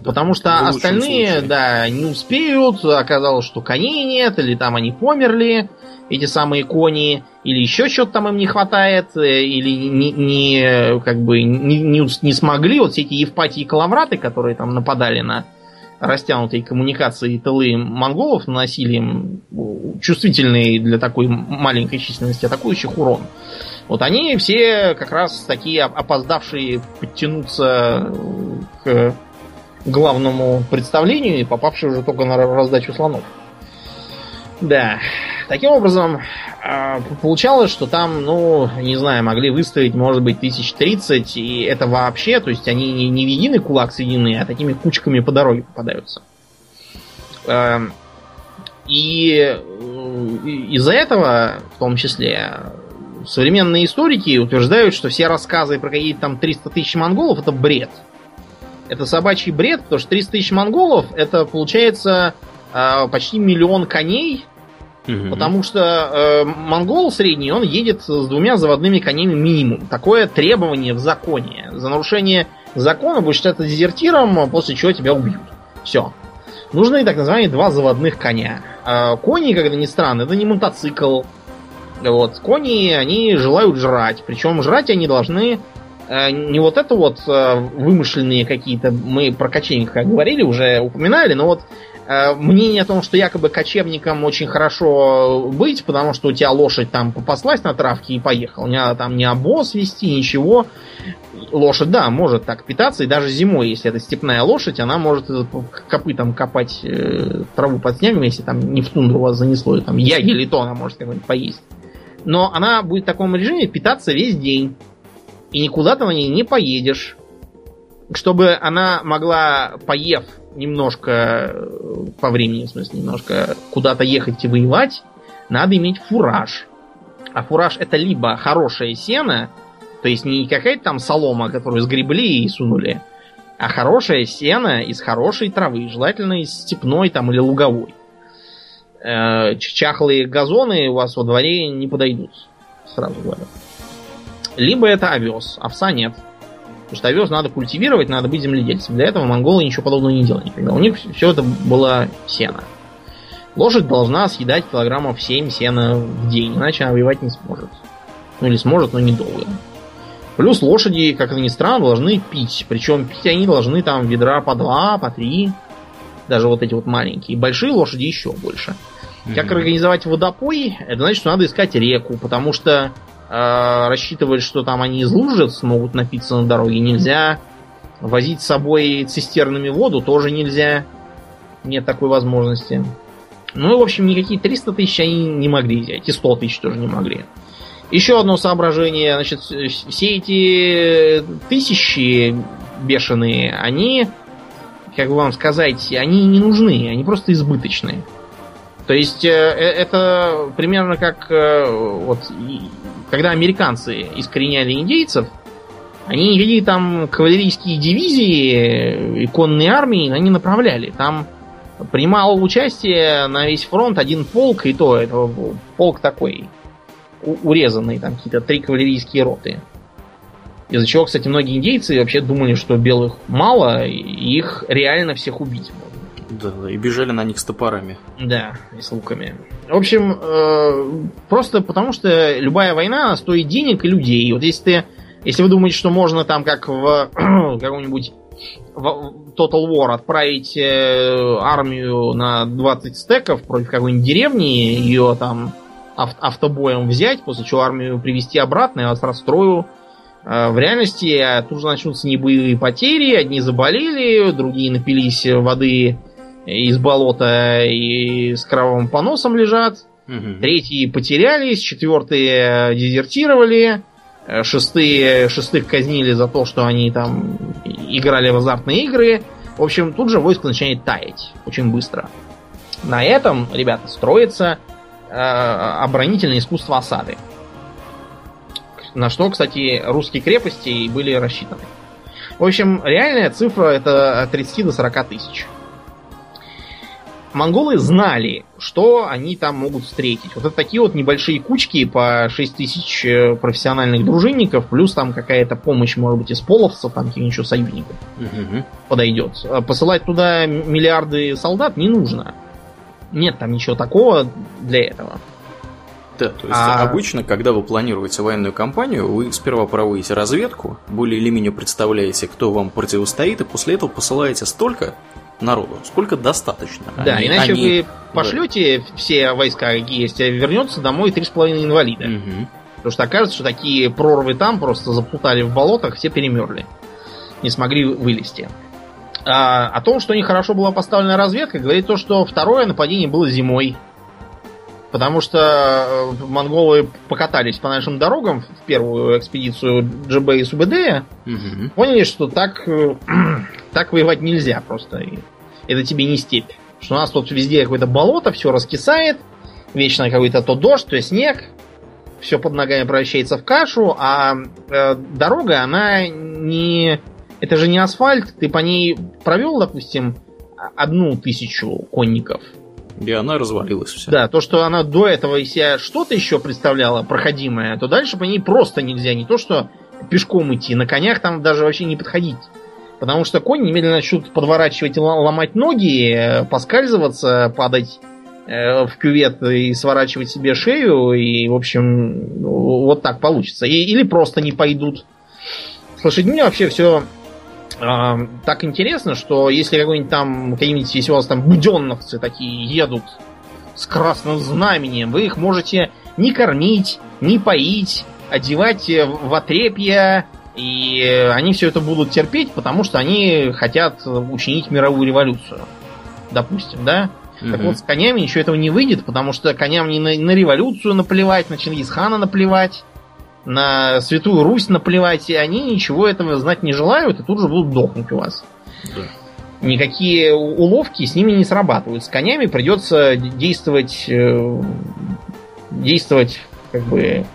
Потому что остальные, случае. да, не успеют, оказалось, что коней нет, или там они померли, эти самые кони, или еще что-то там им не хватает, э, или не, не как бы не, не, не смогли вот все эти Евпатии и Калавраты, которые там нападали на растянутые коммуникации тылы монголов, наносили им чувствительный для такой маленькой численности атакующих урон. Вот они все как раз такие опоздавшие подтянуться к главному представлению и попавший уже только на раздачу слонов. Да. Таким образом, а, получалось, что там, ну, не знаю, могли выставить, может быть, тысяч тридцать, и это вообще, то есть они не в единый кулак соединены, а такими кучками по дороге попадаются. Эм, и из-за этого, в том числе, современные историки утверждают, что все рассказы про какие-то там 300 тысяч монголов это бред. Это собачий бред, потому что 300 тысяч монголов это получается э, почти миллион коней, угу. потому что э, монгол средний, он едет с двумя заводными конями минимум. Такое требование в законе. За нарушение закона будет считаться дезертиром, после чего тебя убьют. Все. Нужны так называемые два заводных коня. Э, кони, как ни странно, это не мотоцикл. Вот. Кони, они желают жрать. Причем жрать они должны не вот это вот э, вымышленные какие-то, мы про кочевника говорили, уже упоминали, но вот э, мнение о том, что якобы кочевникам очень хорошо быть, потому что у тебя лошадь там попаслась на травке и поехал. Не надо там ни обоз вести, ничего. Лошадь, да, может так питаться, и даже зимой, если это степная лошадь, она может копытом копать э, траву под снегом, если там не в тундру вас занесло, и там ягель, то она может какой-нибудь поесть. Но она будет в таком режиме питаться весь день. И никуда ты на ней не поедешь. Чтобы она могла, поев немножко э, по времени, в смысле, немножко куда-то ехать и воевать, надо иметь фураж. А фураж это либо хорошее сено, то есть не какая-то там солома, которую сгребли и сунули, а хорошее сено из хорошей травы, желательно из степной там или луговой. Э, чахлые газоны у вас во дворе не подойдут, сразу говорю. Либо это овес, овса нет. Потому что овес надо культивировать, надо быть земледельцем. Для этого монголы ничего подобного не делали никогда. У них все это было сено. Лошадь должна съедать килограммов 7 сена в день, иначе она воевать не сможет. Ну или сможет, но недолго. Плюс лошади, как это ни странно, должны пить. Причем пить они должны там ведра по два, по три. Даже вот эти вот маленькие. Большие лошади еще больше. Как организовать водопой? Это значит, что надо искать реку, потому что рассчитывать, что там они из лужи смогут напиться на дороге, нельзя. Возить с собой цистернами воду тоже нельзя. Нет такой возможности. Ну, в общем, никакие 300 тысяч они не могли взять. И 100 тысяч тоже не могли. Еще одно соображение. Значит, все эти тысячи бешеные, они, как бы вам сказать, они не нужны. Они просто избыточные. То есть э, э, это примерно как э, вот когда американцы искореняли индейцев, они никакие там кавалерийские дивизии и конные армии они направляли. Там принимал участие на весь фронт один полк, и то это полк такой урезанный, там какие-то три кавалерийские роты. Из-за чего, кстати, многие индейцы вообще думали, что белых мало, и их реально всех убить можно. Да, и бежали на них с топорами. Да, и с луками. В общем, э, просто потому что любая война стоит денег и людей. Вот если ты, если вы думаете, что можно там как в каком-нибудь Total War отправить э, армию на 20 стеков против какой-нибудь деревни, ее там ав- автобоем взять, после чего армию привести обратно, я вас расстрою. Э, в реальности тут же начнутся небоевые потери, одни заболели, другие напились воды из болота и с кровавым поносом лежат. Угу. Третьи потерялись, четвертые дезертировали, э, шестые, шестых казнили за то, что они там играли в азартные игры. В общем, тут же войско начинает таять очень быстро. На этом, ребята, строится э, оборонительное искусство осады. На что, кстати, русские крепости были рассчитаны. В общем, реальная цифра это от 30 до 40 тысяч монголы знали, что они там могут встретить. Вот это такие вот небольшие кучки по 6 тысяч э, профессиональных дружинников, плюс там какая-то помощь, может быть, из половцев, там каких-нибудь союзников угу. подойдет. А посылать туда миллиарды солдат не нужно. Нет там ничего такого для этого. Да, то есть а... обычно, когда вы планируете военную кампанию, вы сперва проводите разведку, более или менее представляете, кто вам противостоит, и после этого посылаете столько народу. Сколько достаточно. Да, они, иначе они... вы пошлете да. все войска, какие есть, а вернется домой 3,5 инвалида. Угу. Потому что окажется, что такие прорвы там просто заплутали в болотах, все перемерли. Не смогли вылезти. А, о том, что нехорошо была поставлена разведка, говорит то, что второе нападение было зимой. Потому что э, монголы покатались по нашим дорогам в первую экспедицию ДЖБ и СУБД, угу. поняли, что так, э, так воевать нельзя просто. Это тебе не степь. Что у нас тут везде какое-то болото, все раскисает, вечно какой-то то дождь, то снег, все под ногами превращается в кашу, а э, дорога, она не... Это же не асфальт, ты по ней провел, допустим, одну тысячу конников – и она развалилась вся. Да, то, что она до этого из себя что-то еще представляла проходимое, то дальше по ней просто нельзя. Не то, что пешком идти, на конях там даже вообще не подходить. Потому что конь немедленно начнут подворачивать и ломать ноги, э, поскальзываться, падать э, в кювет и сворачивать себе шею. И, в общем, вот так получится. И, или просто не пойдут. С лошадьми вообще все э, так интересно, что если какой-нибудь там, какие-нибудь, если у вас там буденновцы такие едут с красным знаменем, вы их можете не кормить, не поить, одевать в отрепья, и они все это будут терпеть, потому что они хотят учинить мировую революцию. Допустим, да? Угу. Так вот, с конями ничего этого не выйдет, потому что коням не на, на революцию наплевать, на Чингисхана наплевать, на Святую Русь наплевать, и они ничего этого знать не желают, и тут же будут дохнуть у вас. Да. Никакие уловки с ними не срабатывают. С конями придется действовать, э, действовать как бы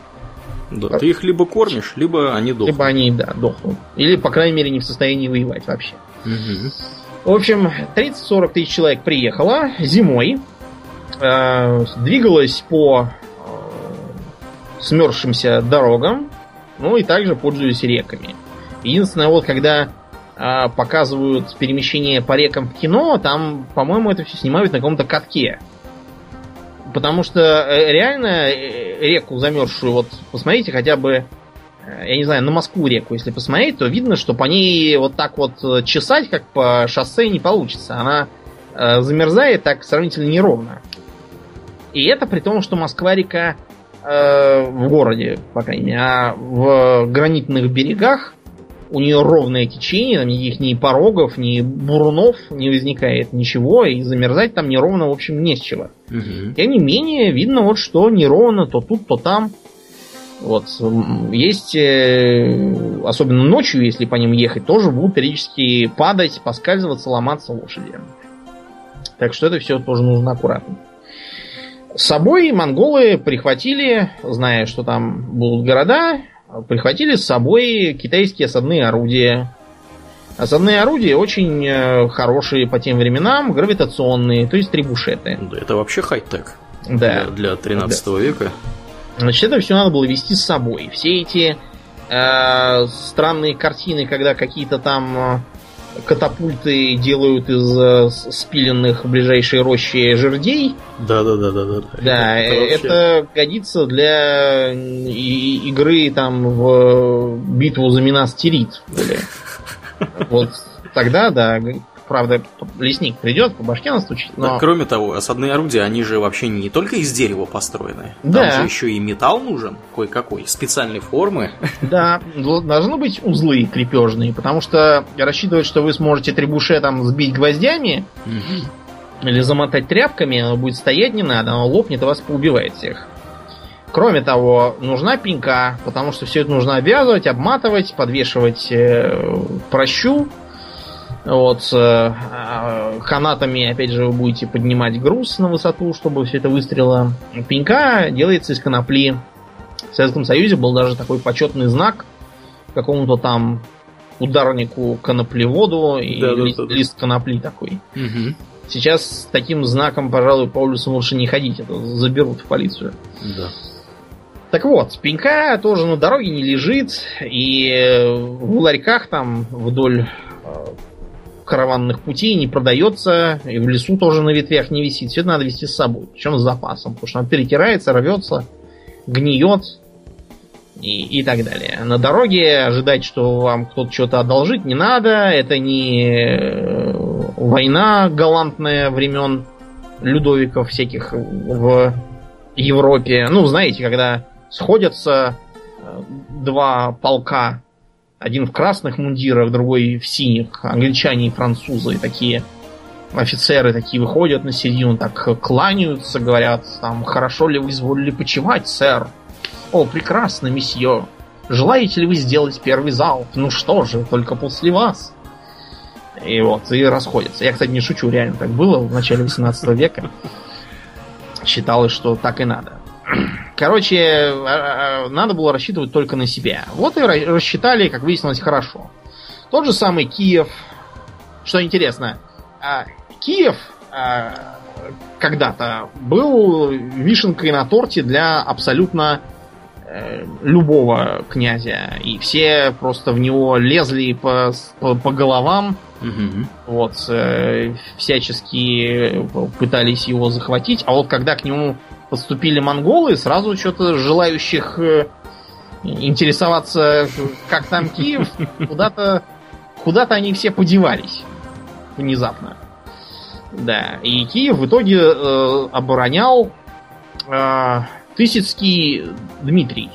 да, ты их либо кормишь, либо они дохнут. Либо они, да, дохнут. Или, по крайней мере, не в состоянии воевать вообще. Угу. В общем, 30-40 тысяч человек приехало зимой. Э, двигалось по смерзшимся дорогам, ну и также пользуясь реками. Единственное, вот когда э, показывают перемещение по рекам в кино, там, по-моему, это все снимают на каком-то катке. Потому что э, реально э, реку замерзшую, вот посмотрите хотя бы, э, я не знаю, на Москву реку, если посмотреть, то видно, что по ней вот так вот чесать, как по шоссе, не получится. Она замерзает так сравнительно неровно. И это при том, что Москва-река в городе, по крайней мере, а в гранитных берегах у нее ровное течение, там никаких ни порогов, ни бурунов не возникает, ничего, и замерзать там неровно, в общем, не с чего. Угу. Тем не менее, видно вот, что неровно то тут, то там. Вот. Есть, э, особенно ночью, если по ним ехать, тоже будут периодически падать, поскальзываться, ломаться лошади. Так что это все тоже нужно аккуратно. С собой монголы прихватили, зная, что там будут города, прихватили с собой китайские осадные орудия. Осадные орудия очень э, хорошие по тем временам, гравитационные, то есть трибушеты. Да, это вообще хай-тек. Да. Для, для 13 да. века. Значит, это все надо было вести с собой. Все эти э, странные картины, когда какие-то там э, катапульты делают из э, спиленных в ближайшей роще жердей. Да, да, да, да, да. Да, это, это годится для игры там в битву за Минас Тирит. Вот тогда, да, правда, лесник придет, по башке настучит. Но... Да, кроме того, осадные орудия, они же вообще не только из дерева построены. Да. Там же еще и металл нужен, кое-какой, специальной формы. Да, должны быть узлы крепежные, потому что рассчитывать, что вы сможете требуше там сбить гвоздями угу. или замотать тряпками, оно будет стоять не надо, оно лопнет и вас поубивает всех. Кроме того, нужна пенька, потому что все это нужно обвязывать, обматывать, подвешивать э, прощу, вот, э, канатами, опять же, вы будете поднимать груз на высоту, чтобы все это выстрелило. Пенька делается из конопли. В Советском Союзе был даже такой почетный знак какому-то там ударнику коноплеводу и да, ли, да, да. лист конопли такой. Угу. Сейчас с таким знаком, пожалуй, по улицам лучше не ходить, это заберут в полицию. Да. Так вот, пенька тоже на дороге не лежит, и в ларьках там вдоль э, караванных путей не продается, и в лесу тоже на ветвях не висит. Все это надо вести с собой, причем с запасом, потому что он перетирается, рвется, гниет и, и так далее. На дороге ожидать, что вам кто-то что-то одолжит, не надо. Это не э, война галантная времен Людовиков всяких в Европе. Ну, знаете, когда сходятся э, два полка один в красных мундирах, другой в синих. Англичане и французы такие офицеры такие выходят на середину, так кланяются, говорят, там, хорошо ли вы изволили почевать, сэр? О, прекрасно, месье. Желаете ли вы сделать первый залп? Ну что же, только после вас. И вот, и расходятся. Я, кстати, не шучу, реально так было в начале 18 века. Считалось, что так и надо. Короче, а, а, надо было рассчитывать только на себя. Вот и рассчитали, как выяснилось, хорошо. Тот же самый Киев. Что интересно, а, Киев когда-то был вишенкой на торте для абсолютно э, любого князя. И все просто в него лезли по, по, по головам. Угу. Вот, э, всячески пытались его захватить. А вот когда к нему подступили монголы, сразу что-то желающих э, интересоваться, как там Киев, куда-то куда-то они все подевались внезапно. Да, и Киев в итоге э, оборонял э, Тысяцкий Дмитрий.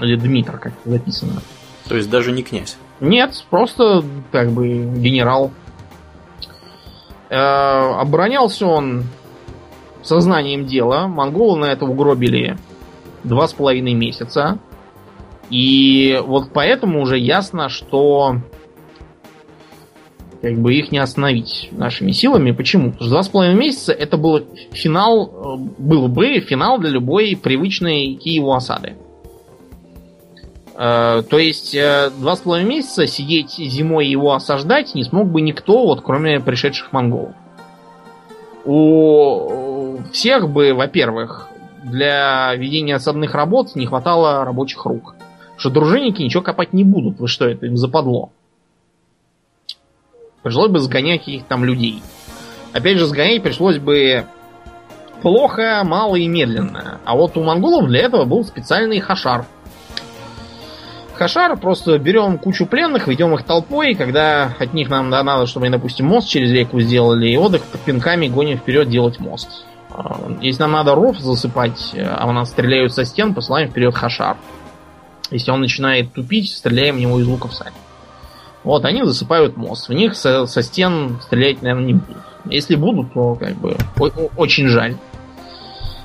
Или Дмитр, как записано. То есть даже не князь? Нет, просто как бы генерал. Э, оборонялся он сознанием дела. Монголы на это угробили два с половиной месяца. И вот поэтому уже ясно, что как бы их не остановить нашими силами. Почему? Потому что два с половиной месяца это был финал, э, был бы финал для любой привычной Киеву осады. Э, то есть э, два с половиной месяца сидеть зимой его осаждать не смог бы никто, вот кроме пришедших монголов. У всех бы, во-первых, для ведения осадных работ не хватало рабочих рук. Что дружинники ничего копать не будут. Вы что, это им западло? Пришлось бы сгонять каких там людей. Опять же, сгонять пришлось бы плохо, мало и медленно. А вот у монголов для этого был специальный хашар. Хашар просто берем кучу пленных, ведем их толпой, когда от них нам надо, чтобы они, допустим, мост через реку сделали, и вот их пинками гоним вперед делать мост. А, если нам надо ров засыпать, а у нас стреляют со стен, посылаем вперед хашар. Если он начинает тупить, стреляем в него из луков сами. Вот, они засыпают мост. В них со, со стен стрелять, наверное, не будут. Если будут, то как бы очень жаль.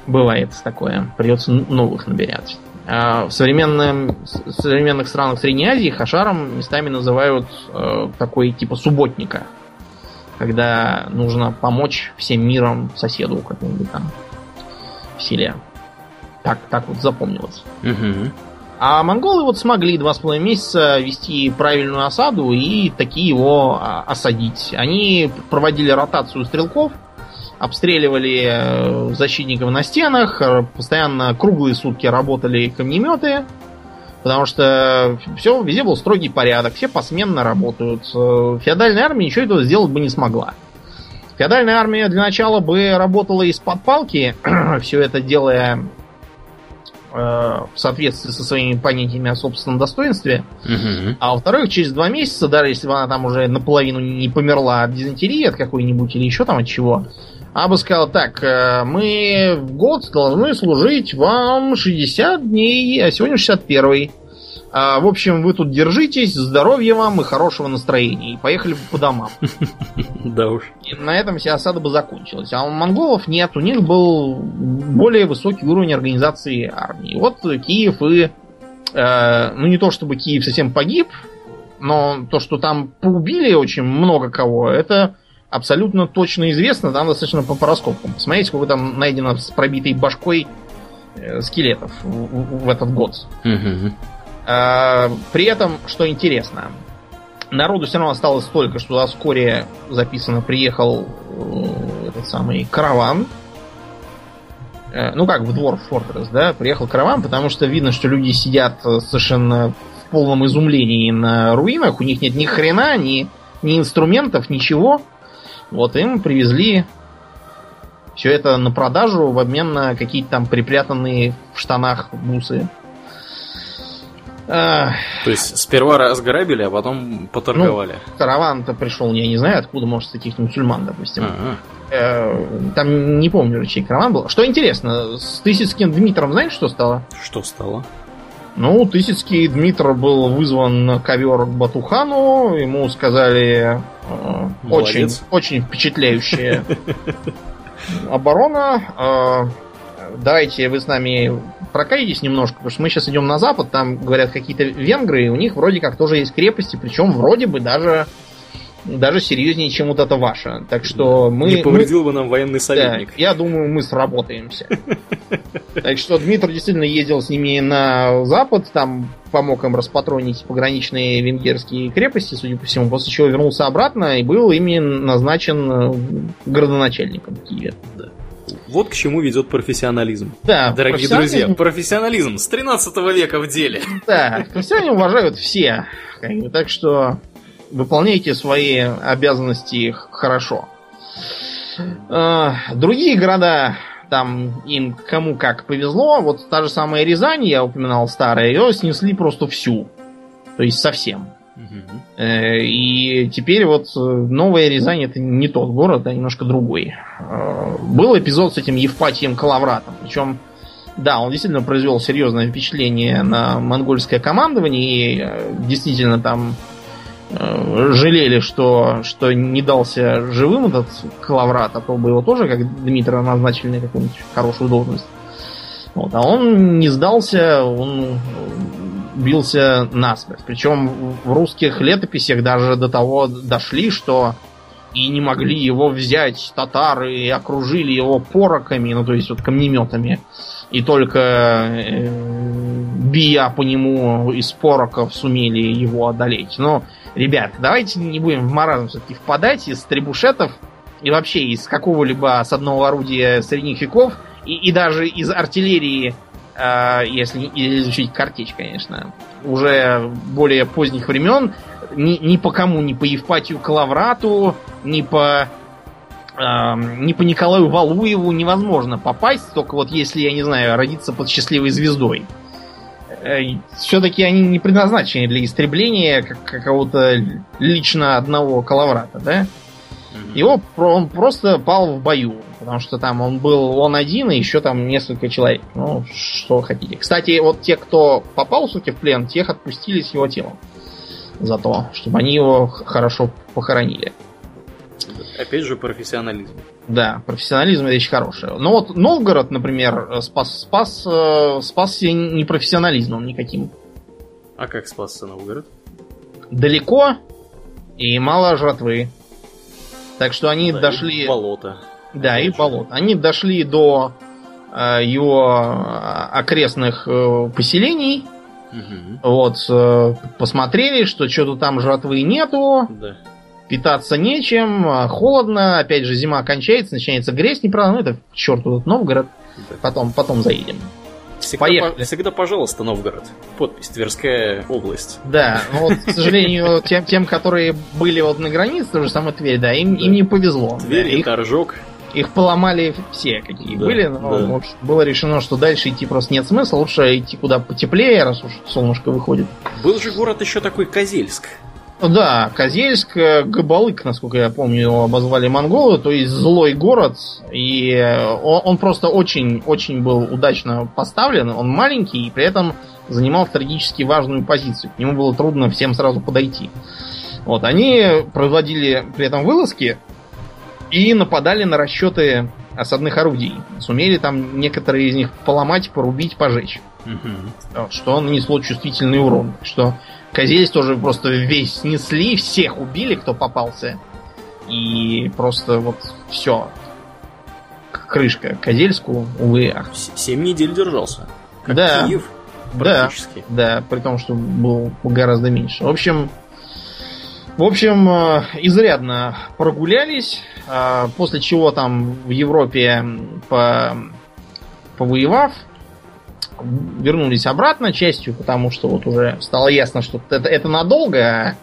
Бывает такое. Придется новых набирать. А в, современном, в современных странах Средней Азии хашаром местами называют э, такой типа субботника. Когда нужно помочь всем миром соседу какому-нибудь там в селе. Так, так вот запомнилось. Угу. А монголы вот смогли два с половиной месяца вести правильную осаду и такие его а, осадить. Они проводили ротацию стрелков, обстреливали э, защитников на стенах, постоянно круглые сутки работали камнеметы, потому что все, везде был строгий порядок, все посменно работают. Э, феодальная армия ничего этого сделать бы не смогла. Феодальная армия для начала бы работала из-под палки, все это делая Э, в соответствии со своими понятиями о собственном достоинстве. Угу. А во-вторых, через два месяца, даже если бы она там уже наполовину не померла от дизентерии от какой-нибудь или еще там от чего, она бы сказала, так, э, мы в год должны служить вам 60 дней, а сегодня 61. А, в общем, вы тут держитесь, здоровья вам и хорошего настроения. И поехали по домам. Да уж. На этом вся осада бы закончилась. А у монголов нет, у них был более высокий уровень организации армии. Вот Киев и... Э, ну, не то чтобы Киев совсем погиб, но то, что там поубили очень много кого, это абсолютно точно известно, там достаточно по пороскопам. Посмотрите, сколько там найдено с пробитой башкой э, скелетов в, этот год. Угу. А, при этом, что интересно, народу все равно осталось столько, что вскоре записано приехал э, этот самый караван. Э, ну как в двор Фортресс, да, приехал караван, потому что видно, что люди сидят совершенно в полном изумлении на руинах, у них нет ни хрена, ни, ни инструментов, ничего. Вот им привезли все это на продажу в обмен на какие-то там припрятанные в штанах бусы. То есть сперва разграбили, а потом поторговали. Ну, караван-то пришел, я не знаю, откуда, может, таких мусульман, допустим. А-а. Э, там не помню, чей караван был. Что интересно, с Тысяцким Дмитром знаешь, что стало? Что стало? Ну, Тысяцкий Дмитр был вызван на ковер к Батухану, ему сказали э, очень, очень впечатляющая оборона. Э, давайте вы с нами прокатитесь немножко, потому что мы сейчас идем на запад, там говорят какие-то венгры, и у них вроде как тоже есть крепости, причем вроде бы даже даже серьезнее, чем вот это ваше. Так что мы... Не повредил мы, бы нам военный советник. Да, я думаю, мы сработаемся. Так что Дмитрий действительно ездил с ними на запад, там помог им распатронить пограничные венгерские крепости, судя по всему, после чего вернулся обратно и был ими назначен Киеве. Да. Вот к чему ведет профессионализм. Да, дорогие профессионализм... друзья, профессионализм с 13 века в деле. Да, профессионализм уважают все. Так что выполняйте свои обязанности хорошо. А, другие города там им кому как повезло. Вот та же самая Рязань, я упоминал старая, ее снесли просто всю. То есть совсем. Угу. И теперь вот э, Новая Рязань это не тот город, а немножко другой. Э, был эпизод с этим Евпатием Калавратом. Причем, да, он действительно произвел серьезное впечатление на монгольское командование. И действительно там жалели, что, что не дался живым этот Калаврат, а то бы его тоже, как Дмитрия, назначили на какую-нибудь хорошую должность. Вот, а он не сдался, он бился насмерть. Причем в русских летописях даже до того дошли, что и не могли его взять татары, и окружили его пороками, ну то есть вот камнеметами. И только э, бия по нему из пороков сумели его одолеть. Но, ребят, давайте не будем в маразм все-таки впадать из требушетов и вообще из какого-либо с одного орудия средних веков и, и даже из артиллерии а, если изучить картечь, конечно, уже более поздних времен, ни, ни по кому, ни по Евпатию Калаврату, ни по э, ни по Николаю Валуеву невозможно попасть, только вот если, я не знаю, родиться под счастливой звездой. Э, Все-таки они не предназначены для истребления какого-то лично одного Калаврата, да? Его он просто пал в бою. Потому что там он был он один и еще там несколько человек. Ну, что хотите. Кстати, вот те, кто попал, суки, в плен, тех отпустили с его телом. За то, чтобы они его хорошо похоронили. Опять же, профессионализм. Да, профессионализм это вещь хорошая. Но вот Новгород, например, спас, спас, э, спасся не профессионализмом никаким. А как спасся Новгород? Далеко и мало жратвы. Так что они да, дошли... болото. Да, и болот. Они дошли до э, его э, окрестных э, поселений. Угу. Вот, э, посмотрели, что что-то там жратвы нету. Да. Питаться нечем, э, холодно, опять же зима кончается, начинается грязь, неправда, ну это к черту этот Новгород. Потом, потом заедем. Всегда, Поехали. всегда, пожалуйста, Новгород. Подпись Тверская область. Да, но вот, к сожалению, тем, тем, которые были вот на границе, то же самое Тверь, да, им, да. им не повезло. Тверь да, и их... Торжок. Их поломали все, какие да, были, но да. общем, было решено, что дальше идти просто нет смысла, лучше идти куда потеплее, раз уж солнышко выходит. Был же город еще такой Козельск. Да, Козельск, э, Габалык, насколько я помню, его обозвали монголы, то есть злой город, и он, он просто очень-очень был удачно поставлен, он маленький, и при этом занимал стратегически важную позицию, к нему было трудно всем сразу подойти. Вот, они проводили при этом вылазки, и нападали на расчеты осадных орудий. Сумели там некоторые из них поломать, порубить, пожечь. Угу. Что нанесло чувствительный урон. Что Козельск тоже просто весь снесли, всех убили, кто попался. И просто вот все. Крышка Козельску, увы, ах. Семь недель держался. Как да. Киев, практически. Да, да, при том, что был гораздо меньше. В общем, в общем, э, изрядно прогулялись, э, после чего там в Европе по... повоевав, вернулись обратно частью, потому что вот уже стало ясно, что это, это надолго, а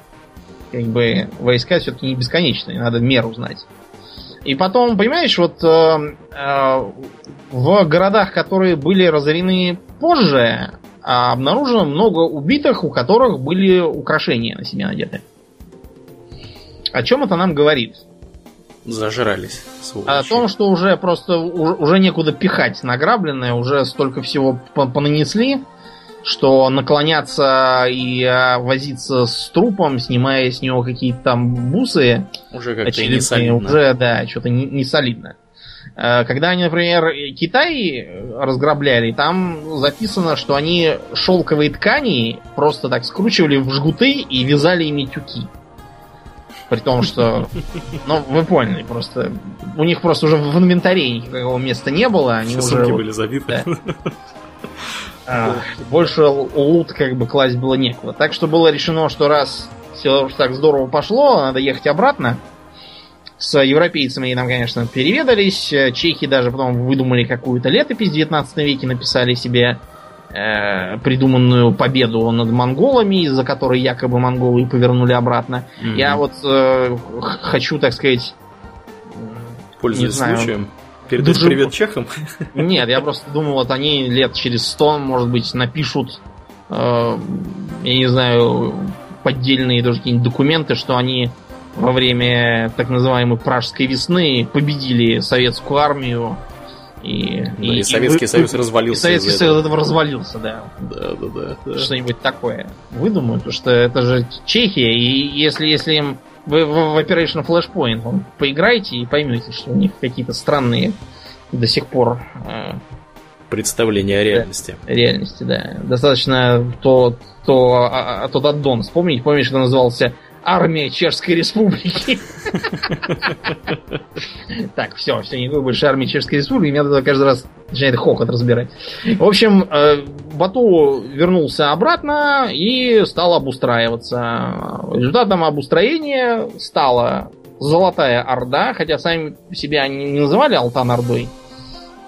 как бы войска все-таки не бесконечные, надо меру знать. И потом, понимаешь, вот э, э, в городах, которые были разорены позже, обнаружено много убитых, у которых были украшения на себе надеты. О чем это нам говорит? Зажрались. Сволочи. О том, что уже просто уже некуда пихать награбленное, уже столько всего понанесли, что наклоняться и а, возиться с трупом, снимая с него какие-то там бусы, уже как-то не солидно. Уже, да, что-то не, не солидно. Э, когда они, например, Китай разграбляли, там записано, что они шелковые ткани просто так скручивали в жгуты и вязали ими тюки. При том, что... Ну, вы поняли, просто... У них просто уже в инвентаре никакого места не было. Они Все уже... были забиты. Да. А, больше лут как бы класть было некуда. Так что было решено, что раз все так здорово пошло, надо ехать обратно. С европейцами там, конечно, переведались. Чехи даже потом выдумали какую-то летопись в 19 веке, написали себе э, придуманную победу над монголами, из-за которой якобы монголы повернули обратно. Mm-hmm. Я вот э, хочу, так сказать, Пользуясь знаю, случаем. Передать Даже... привет чехам? Нет, я просто думал, вот они лет через сто, может быть, напишут, э, я не знаю, поддельные даже какие-нибудь документы, что они во время так называемой Пражской весны победили советскую армию. И, да, и, и Советский и, Союз развалился. И Советский Союз этого развалился, да. Да, да, да. да. Что-нибудь такое. Выдумают, потому что это же Чехия, и если, если им вы в, в Operation Flashpoint поиграете и поймете, что у них какие-то странные до сих пор э, представления о реальности. Да, реальности, да. Достаточно то, то, а, а, тот аддон вспомнить. Помнишь, что назывался армия Чешской Республики. Так, все, все, никакой больше армии Чешской Республики. Меня тогда каждый раз начинает хохот разбирать. В общем, э, Бату вернулся обратно и стал обустраиваться. Результатом обустроения стала Золотая Орда, хотя сами себя они не называли Алтан Ордой,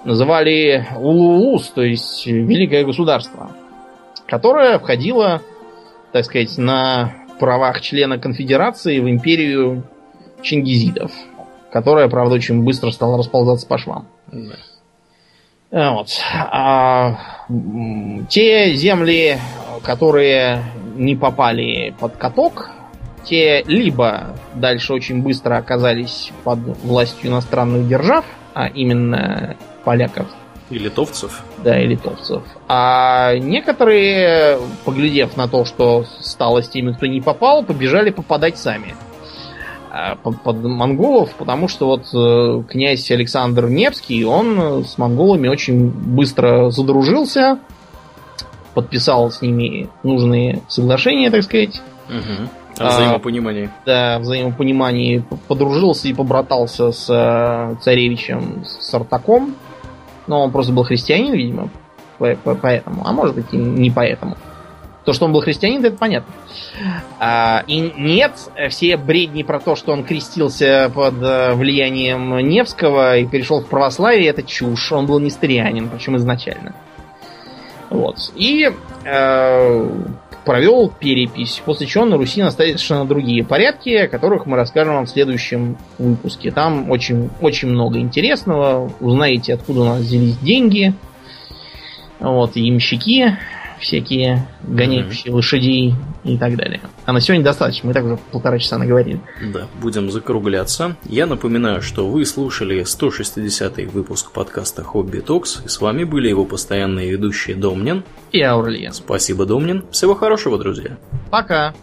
называли Улулус, то есть Великое Государство, которое входило, так сказать, на правах члена конфедерации в империю чингизидов, которая, правда, очень быстро стала расползаться по швам. Да. Э, вот. А, те земли, которые не попали под каток, те либо дальше очень быстро оказались под властью иностранных держав, а именно поляков, и литовцев. Да, и литовцев. А некоторые, поглядев на то, что стало с теми, кто не попал, побежали попадать сами а, под, под монголов, потому что вот э, князь Александр Невский, он с монголами очень быстро задружился, подписал с ними нужные соглашения, так сказать. Угу. О взаимопонимании. А, да, взаимопонимании подружился и побратался с э, царевичем Сартаком, но он просто был христианин, видимо, поэтому. А может быть и не поэтому. То, что он был христианин, это понятно. А, и нет, все бредни про то, что он крестился под э, влиянием Невского и перешел в православие, это чушь. Он был нестарианин, причем изначально. Вот. И э, провел перепись, после чего на Руси наставили совершенно другие порядки, о которых мы расскажем вам в следующем выпуске. Там очень, очень много интересного. Узнаете, откуда у нас взялись деньги. Вот, и имщики, всякие гоняющие mm-hmm. лошадей и так далее. А на сегодня достаточно, мы так уже полтора часа наговорили. Да, будем закругляться. Я напоминаю, что вы слушали 160-й выпуск подкаста Хобби Токс, и с вами были его постоянные ведущие Домнин и Аурлиен. Спасибо, Домнин. Всего хорошего, друзья. Пока.